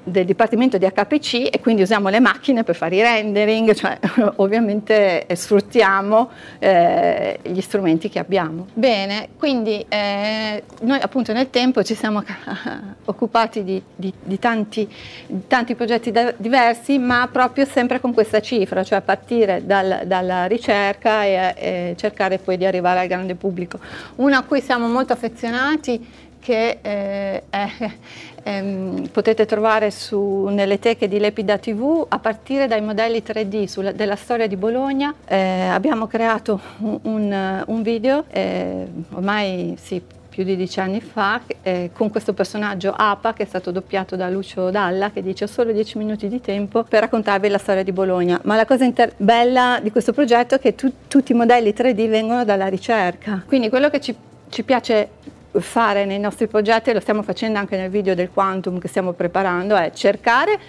del dipartimento di HPC e quindi usiamo le macchine per fare i rendering, cioè ovviamente eh, sfruttiamo eh, gli strumenti che abbiamo. Bene, quindi eh, noi appunto nel tempo ci siamo occupati di, di, di, tanti, di tanti, progetti da, diversi, ma proprio sempre con questa cifra, cioè partire dal, dalla ricerca e, e cercare poi di arrivare al grande pubblico. Uno a cui siamo molto affezionati che eh, è, ehm, potete trovare su, nelle teche di Lepida TV a partire dai modelli 3D sulla, della storia di Bologna. Eh, abbiamo creato un, un, un video, eh, ormai sì, più di dieci anni fa, eh, con questo personaggio Apa che è stato doppiato da Lucio Dalla che dice ho solo dieci minuti di tempo per raccontarvi la storia di Bologna. Ma la cosa inter- bella di questo progetto è che tu, tutti i modelli 3D vengono dalla ricerca. Quindi quello che ci, ci piace fare nei nostri progetti, e lo stiamo facendo anche nel video del Quantum che stiamo preparando, è cercare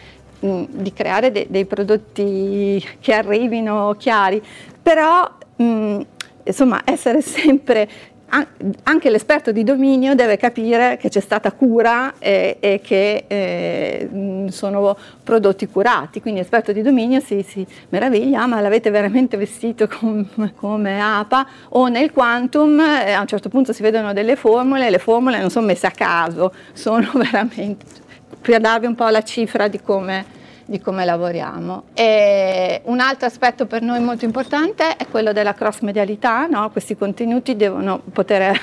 mh, di creare de- dei prodotti che arrivino chiari, però mh, insomma essere sempre anche l'esperto di dominio deve capire che c'è stata cura e, e che eh, sono prodotti curati, quindi l'esperto di dominio si, si meraviglia, ma l'avete veramente vestito com, come APA o nel quantum eh, a un certo punto si vedono delle formule, le formule non sono messe a caso, sono veramente, per darvi un po' la cifra di come di come lavoriamo. E un altro aspetto per noi molto importante è quello della cross medialità, no? questi contenuti devono poter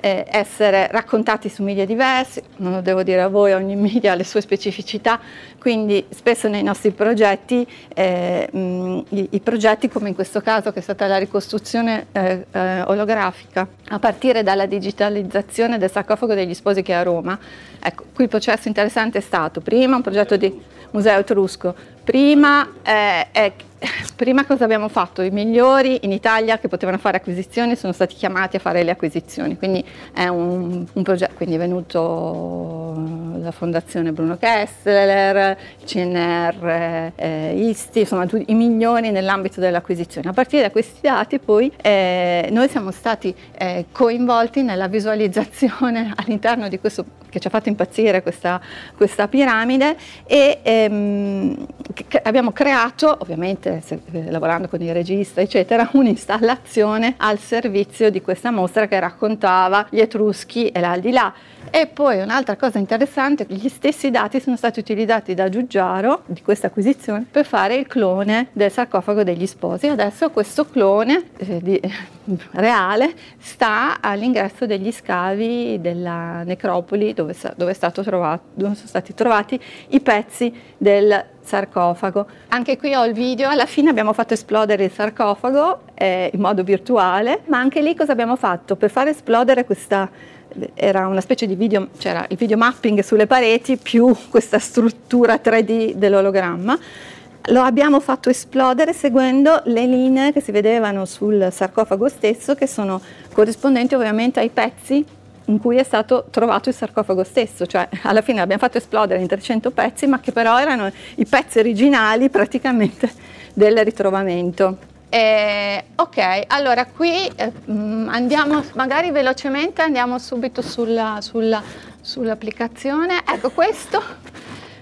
eh, essere raccontati su media diversi, non lo devo dire a voi, ogni media ha le sue specificità, quindi spesso nei nostri progetti, eh, mh, i, i, progetti come in questo caso che è stata la ricostruzione eh, eh, olografica, a partire dalla digitalizzazione del sarcofago degli sposi che è a Roma, ecco, qui il processo interessante è stato prima un progetto di museo etrusco, prima è eh, prima cosa abbiamo fatto? I migliori in Italia che potevano fare acquisizioni sono stati chiamati a fare le acquisizioni, quindi è un, un progetto, quindi è venuto la fondazione Bruno Kessler, il CNR, eh, ISTI, insomma i migliori nell'ambito delle acquisizioni. A partire da questi dati poi eh, noi siamo stati eh, coinvolti nella visualizzazione all'interno di questo che ci ha fatto impazzire questa, questa piramide e ehm, abbiamo creato ovviamente se, eh, lavorando con il regista, eccetera, un'installazione al servizio di questa mostra che raccontava gli Etruschi e l'aldilà. E poi un'altra cosa interessante, gli stessi dati sono stati utilizzati da Giugiaro di questa acquisizione per fare il clone del sarcofago degli sposi. Adesso questo clone eh, di, reale sta all'ingresso degli scavi della necropoli dove, dove, trovato, dove sono stati trovati i pezzi del sarcofago. Anche qui ho il video, alla fine abbiamo fatto esplodere il sarcofago eh, in modo virtuale, ma anche lì cosa abbiamo fatto? Per far esplodere questa era una specie di video, c'era il video mapping sulle pareti più questa struttura 3D dell'ologramma. Lo abbiamo fatto esplodere seguendo le linee che si vedevano sul sarcofago stesso, che sono corrispondenti ovviamente ai pezzi in cui è stato trovato il sarcofago stesso, cioè alla fine abbiamo fatto esplodere in 300 pezzi, ma che però erano i pezzi originali praticamente del ritrovamento. Eh, ok, allora qui eh, mm, andiamo magari velocemente, andiamo subito sulla, sulla, sull'applicazione. Ecco questo,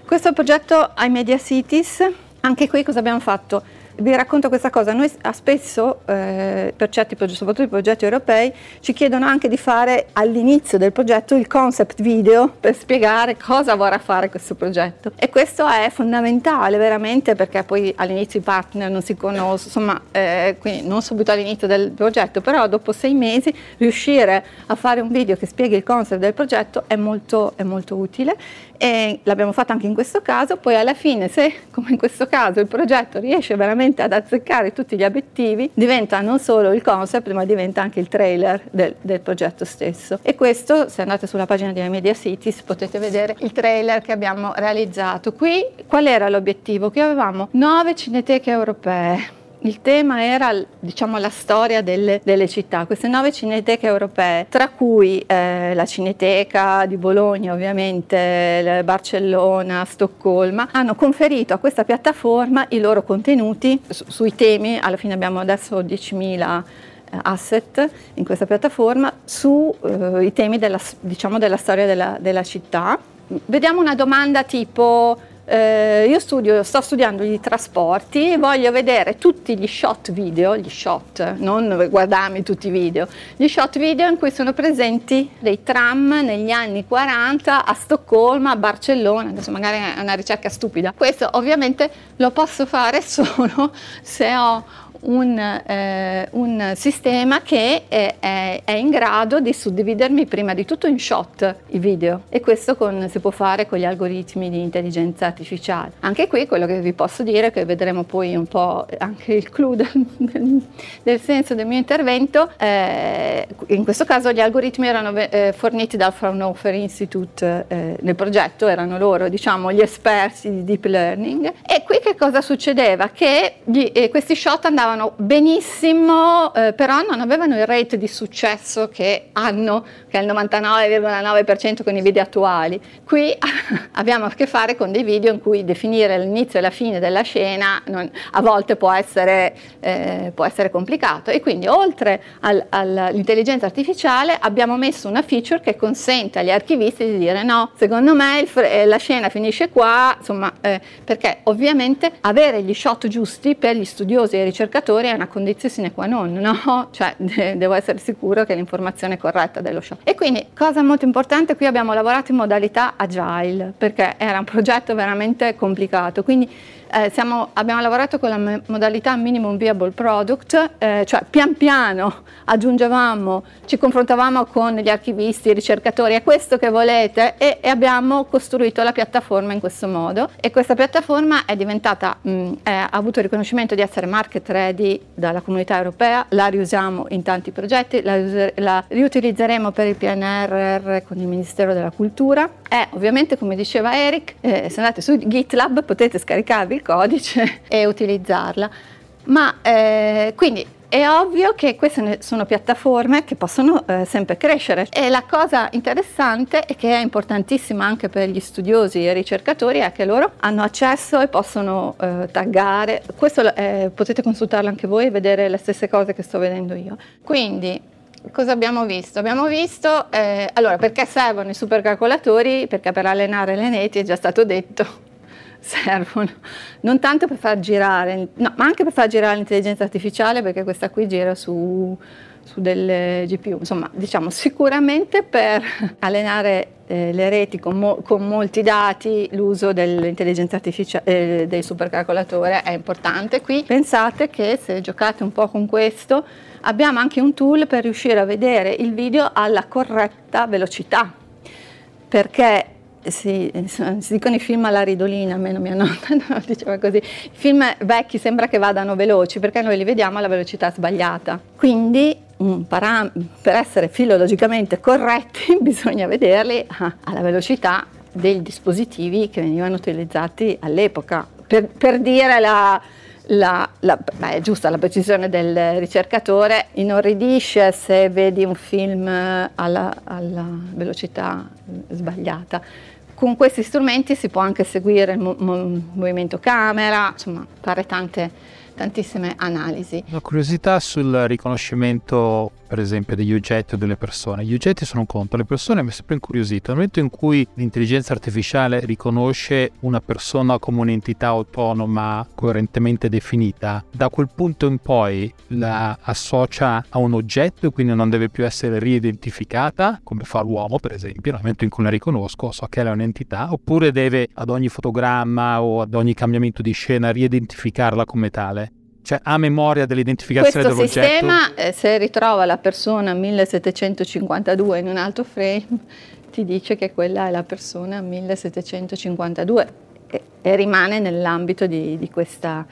questo è il progetto iMedia Cities. Anche qui cosa abbiamo fatto? vi racconto questa cosa, noi spesso eh, per certi progetti, soprattutto i progetti europei, ci chiedono anche di fare all'inizio del progetto il concept video per spiegare cosa vorrà fare questo progetto. E questo è fondamentale veramente perché poi all'inizio i partner non si conoscono, insomma eh, quindi non subito all'inizio del progetto, però dopo sei mesi riuscire a fare un video che spieghi il concept del progetto è molto, è molto utile e l'abbiamo fatto anche in questo caso, poi alla fine se come in questo caso il progetto riesce veramente ad azzeccare tutti gli obiettivi, diventa non solo il concept ma diventa anche il trailer del, del progetto stesso. E questo, se andate sulla pagina di Media Cities, potete vedere il trailer che abbiamo realizzato. Qui qual era l'obiettivo? Che avevamo nove cineteche europee il tema era diciamo, la storia delle, delle, città, queste nove cineteche europee, tra cui eh, la Cineteca di Bologna, ovviamente, Barcellona, Stoccolma, hanno conferito a questa piattaforma i loro contenuti su, sui temi, alla fine abbiamo adesso 10.000 eh, asset in questa piattaforma sui eh, temi della, diciamo, della storia della, della città. Vediamo una domanda tipo eh, io studio, sto studiando i trasporti e voglio vedere tutti gli shot video, gli shot, non guardarmi tutti i video, gli shot video in cui sono presenti dei tram negli anni 40 a Stoccolma, a Barcellona, adesso magari è una ricerca stupida. Questo ovviamente lo posso fare solo se ho un, eh, un sistema che è, è, è, in grado di suddividermi prima di tutto in shot i video e questo con, si può fare con gli algoritmi di intelligenza artificiale. Anche qui quello che vi posso dire, che vedremo poi un po' anche il clou del, del senso del mio intervento, eh, in questo caso gli algoritmi erano eh, forniti dal Fraunhofer Institute eh, nel progetto, erano loro diciamo gli esperti di deep learning e qui che cosa succedeva? Che gli, eh, questi shot andavano andavano benissimo, eh, però non avevano il rate di successo che hanno, che è il 99,9% con i video attuali. Qui abbiamo a che fare con dei video in cui definire l'inizio e la fine della scena non, a volte può essere, eh, può essere, complicato e quindi oltre al, all'intelligenza artificiale abbiamo messo una feature che consente agli archivisti di dire no, secondo me il, eh, la scena finisce qua, insomma, eh, perché ovviamente avere gli shot giusti per gli studiosi e i ricercatori ricercatori è una condizione sine qua non, no? Cioè de- devo essere sicuro che l'informazione è corretta dello show. E quindi, cosa molto importante, qui abbiamo lavorato in modalità agile, perché era un progetto veramente complicato, quindi eh, siamo, abbiamo lavorato con la modalità minimum viable product, eh, cioè pian piano aggiungevamo, ci confrontavamo con gli archivisti, i ricercatori, è questo che volete e, e abbiamo costruito la piattaforma in questo modo. E questa piattaforma è diventata, mh, è, ha avuto il riconoscimento di essere market ready dalla comunità europea, la riusiamo in tanti progetti, la, la riutilizzeremo per il PNRR con il Ministero della Cultura. E ovviamente come diceva Eric, eh, se andate su GitLab potete scaricarvi il codice e utilizzarla. Ma eh, quindi è ovvio che queste sono piattaforme che possono eh, sempre crescere e la cosa interessante e che è importantissima anche per gli studiosi e ricercatori è che loro hanno accesso e possono eh, taggare, questo eh, potete consultarlo anche voi e vedere le stesse cose che sto vedendo io. Quindi cosa abbiamo visto? Abbiamo visto, eh, allora perché servono i supercalcolatori? Perché per allenare le neti è già stato detto servono. Non tanto per far girare, no, ma anche per far girare l'intelligenza artificiale perché questa qui gira su, su delle GPU, insomma diciamo sicuramente per allenare eh, le reti con, mo- con, molti dati l'uso dell'intelligenza artificiale eh, del supercalcolatore è importante. Qui. Pensate che se giocate un po' con questo abbiamo anche un tool per riuscire a vedere il video alla corretta velocità. Perché si, si, dicono i film alla ridolina, almeno mia nonna diceva così. I film vecchi sembra che vadano veloci perché noi li vediamo alla velocità sbagliata. Quindi param- per essere filologicamente corretti bisogna vederli alla velocità dei dispositivi che venivano utilizzati all'epoca. Per, per dire la, la, la, beh, è giusta la precisione del ricercatore, inorridisce se vedi un film alla, alla velocità sbagliata. Con questi strumenti si può anche seguire il mo- movimento camera, insomma fare tante tantissime analisi. Una curiosità sul riconoscimento, per esempio, degli oggetti o delle persone. Gli oggetti sono un conto, le persone mi è sempre incuriosito. Nel momento in cui l'intelligenza artificiale riconosce una persona come un'entità autonoma coerentemente definita, da quel punto in poi la associa a un oggetto e quindi non deve più essere riidentificata, come fa l'uomo, per esempio. Nel momento in cui la riconosco, so che è un'entità, oppure deve ad ogni fotogramma o ad ogni cambiamento di scena riidentificarla come tale. Cioè a memoria dell'identificazione Questo dell'oggetto? Questo sistema, eh, se ritrova la persona 1752 in un altro frame, ti dice che quella è la persona 1752 e, e rimane nell'ambito di, di, questa,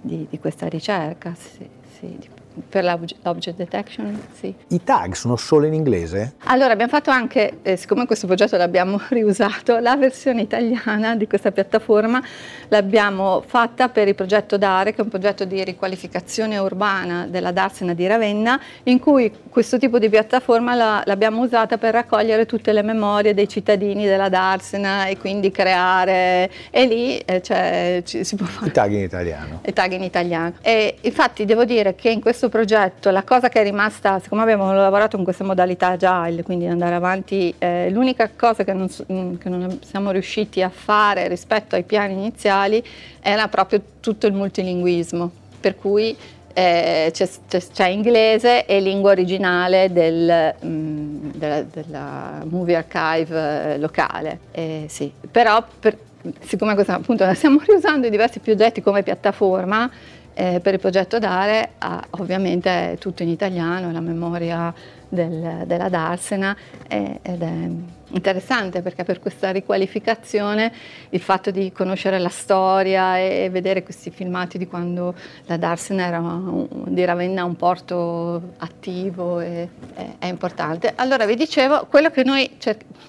di, di questa, ricerca. Sì, sì, per l'object detection, sì. I tag sono solo in inglese? Allora, abbiamo fatto anche, eh, siccome questo progetto l'abbiamo riusato, la versione italiana di questa piattaforma l'abbiamo fatta per il progetto DARE, che è un progetto di riqualificazione urbana della Darsena di Ravenna, in cui questo tipo di piattaforma la, l'abbiamo usata per raccogliere tutte le memorie dei cittadini della Darsena e quindi creare, e lì eh, cioè, ci, si può fare... I tag in italiano. I tag in italiano. E infatti devo dire che in questo progetto la cosa che è rimasta, siccome abbiamo lavorato con questa modalità agile, quindi andare avanti, eh, l'unica cosa che non, che non siamo riusciti a fare rispetto ai piani iniziali era proprio tutto il multilinguismo, per cui eh, c'è, c'è, c'è, inglese e lingua originale del, mh, mm, della, della, movie archive eh, locale. Eh, sì. Però per, siccome questa, appunto, stiamo riusando in diversi progetti come piattaforma, eh, per il progetto Dare ah, ovviamente è tutto in italiano, la memoria del, della Darsena eh, ed è interessante perché per questa riqualificazione il fatto di conoscere la storia e vedere questi filmati di quando la Darsena era un, di Ravenna un porto attivo è, è, importante. Allora vi dicevo, quello che noi,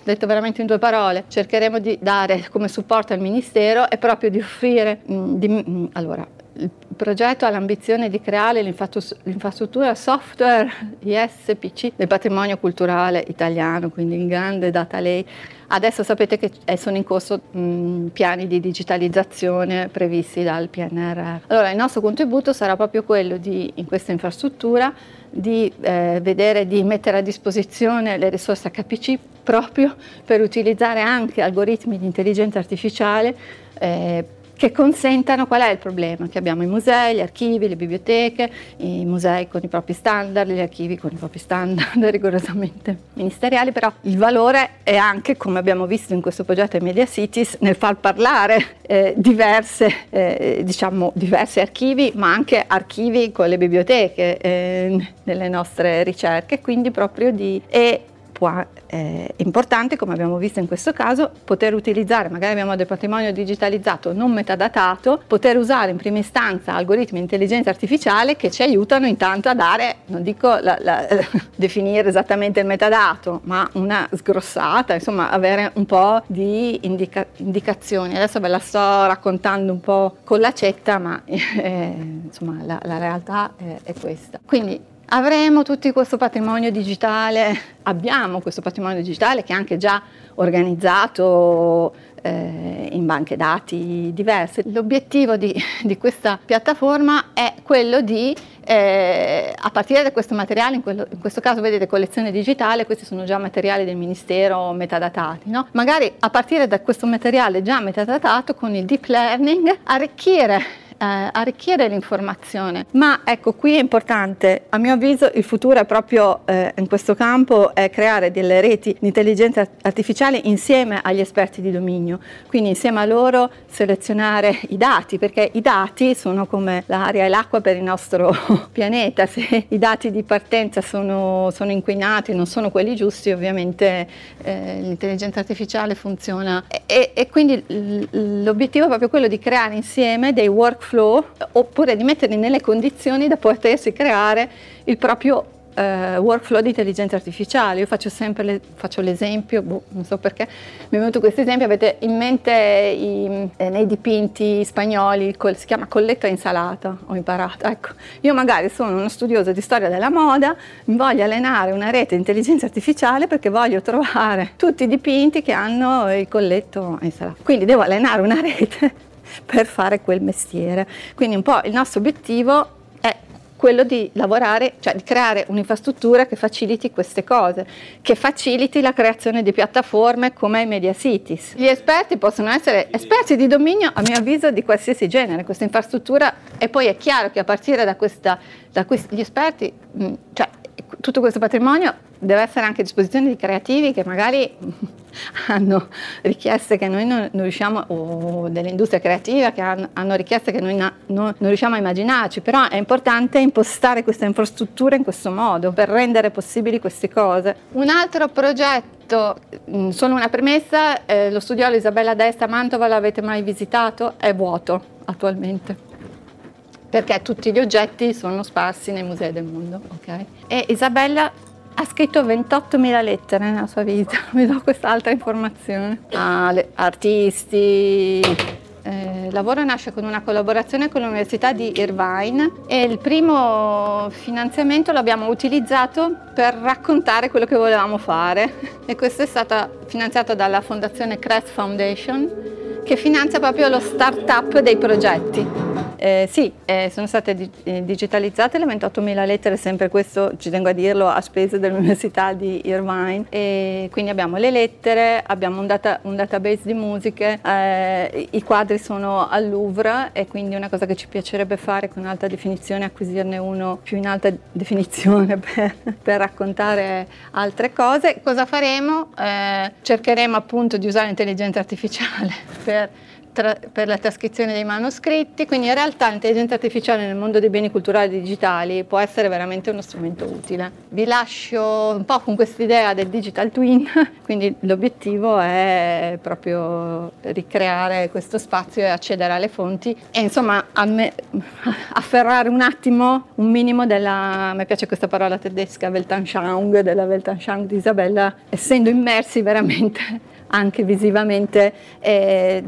detto veramente in due parole, cercheremo di dare come supporto al Ministero è proprio di offrire, mh, di, mh, allora, il progetto ha l'ambizione di creare l'infrastruttura software ISPC del patrimonio culturale italiano, quindi il grande data lake. Adesso sapete che sono in corso mh, piani di digitalizzazione previsti dal PNRR. Allora il nostro contributo sarà proprio quello di, in questa infrastruttura, di eh, vedere di mettere a disposizione le risorse HPC proprio per utilizzare anche algoritmi di intelligenza artificiale eh, che consentano qual è il problema che abbiamo i musei, gli archivi, le biblioteche, i musei con i propri standard, gli archivi con i propri standard rigorosamente ministeriali, però il valore è anche, come abbiamo visto in questo progetto Media Cities, nel far parlare eh, diverse, eh, diciamo, diversi archivi, ma anche archivi con le biblioteche eh, nelle nostre ricerche, quindi proprio di... E, può, eh, è importante, come abbiamo visto in questo caso, poter utilizzare, magari abbiamo del patrimonio digitalizzato non metadatato, poter usare in prima istanza algoritmi di intelligenza artificiale che ci aiutano intanto a dare, non dico la, la, definire esattamente il metadato, ma una sgrossata, insomma avere un po' di indica, indicazioni. Adesso ve la sto raccontando un po' con l'accetta, ma eh, insomma la, la realtà è, è questa. Quindi Avremo tutto questo patrimonio digitale, abbiamo questo patrimonio digitale che è anche già organizzato eh, in banche dati diverse. L'obiettivo di, di, questa piattaforma è quello di, eh, a partire da questo materiale, in, quello, in, questo caso vedete collezione digitale, questi sono già materiali del Ministero metadatati, no? magari a partire da questo materiale già metadatato con il deep learning arricchire arricchire l'informazione. Ma ecco, qui è importante, a mio avviso il futuro è proprio eh, in questo campo, è creare delle reti di intelligenza artificiale insieme agli esperti di dominio, quindi insieme a loro selezionare i dati, perché i dati sono come l'aria e l'acqua per il nostro pianeta, se i dati di partenza sono, sono inquinati, non sono quelli giusti, ovviamente eh, l'intelligenza artificiale funziona. E, e quindi l'obiettivo è proprio quello di creare insieme dei workflow workflow oppure di metterli nelle condizioni da potersi creare il proprio Uh, workflow di intelligenza artificiale. Io faccio sempre le, faccio l'esempio, boh, non so perché mi è venuto questo esempio, avete in mente i, eh, nei dipinti spagnoli, col, si chiama colletta insalata, ho imparato. Ecco, io magari sono uno studioso di storia della moda, voglio allenare una rete di intelligenza artificiale perché voglio trovare tutti i dipinti che hanno il colletto insalata. Quindi devo allenare una rete per fare quel mestiere. Quindi un po' il nostro obiettivo è quello di lavorare, cioè di creare un'infrastruttura che faciliti queste cose, che faciliti la creazione di piattaforme come i media cities. Gli esperti possono essere esperti di dominio, a mio avviso, di qualsiasi genere, questa infrastruttura, e poi è chiaro che a partire da, questa, da questi esperti, cioè tutto questo patrimonio deve essere anche a disposizione di creativi che magari hanno richieste che noi non, non riusciamo, o dell'industria creativa che hanno, hanno richieste che noi na, non, non riusciamo a immaginarci, però è importante impostare questa infrastruttura in questo modo per rendere possibili queste cose. Un altro progetto mm, solo una premessa, eh, lo studiolo Isabella Desta a Mantova l'avete mai visitato? È vuoto attualmente perché tutti gli oggetti sono sparsi nei musei del mondo. Okay? E Isabella ha scritto 28.000 lettere nella sua vita, vi do quest'altra informazione. Ah, le, artisti. Eh, il lavoro nasce con una collaborazione con l'Università di Irvine e il primo finanziamento l'abbiamo utilizzato per raccontare quello che volevamo fare e questo è stato finanziato dalla Fondazione Crest Foundation che finanzia proprio lo start-up dei progetti. Eh, sì, eh, sono state di- eh, digitalizzate le 28.000 lettere, sempre questo ci tengo a dirlo a spese dell'Università di Irvine. E quindi abbiamo le lettere, abbiamo un, data- un database di musiche, eh, i quadri sono al Louvre e quindi una cosa che ci piacerebbe fare con alta definizione, acquisirne uno più in alta definizione per, per raccontare altre cose. Cosa faremo? Eh, cercheremo appunto di usare l'intelligenza artificiale per tra, per la trascrizione dei manoscritti, quindi in realtà l'intelligenza artificiale nel mondo dei beni culturali digitali può essere veramente uno strumento utile. Vi lascio un po' con questa idea del digital twin, quindi l'obiettivo è proprio ricreare questo spazio e accedere alle fonti e insomma me, afferrare un attimo, un minimo della, me piace questa parola tedesca, Weltanschauung, della Weltanschauung di Isabella, essendo immersi veramente anche visivamente eh,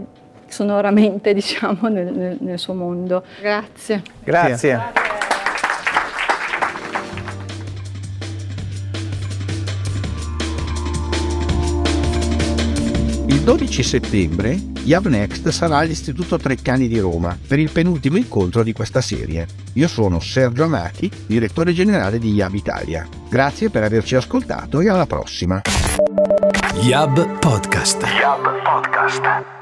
sonoramente diciamo, nel, nel, nel suo mondo. Grazie. Grazie. Il 12 settembre Yav Next sarà all'Istituto Treccani di Roma per il penultimo incontro di questa serie. Io sono Sergio Amati, direttore generale di Yav Italia. Grazie per averci ascoltato e alla prossima. Yab Podcast. Yab Podcast.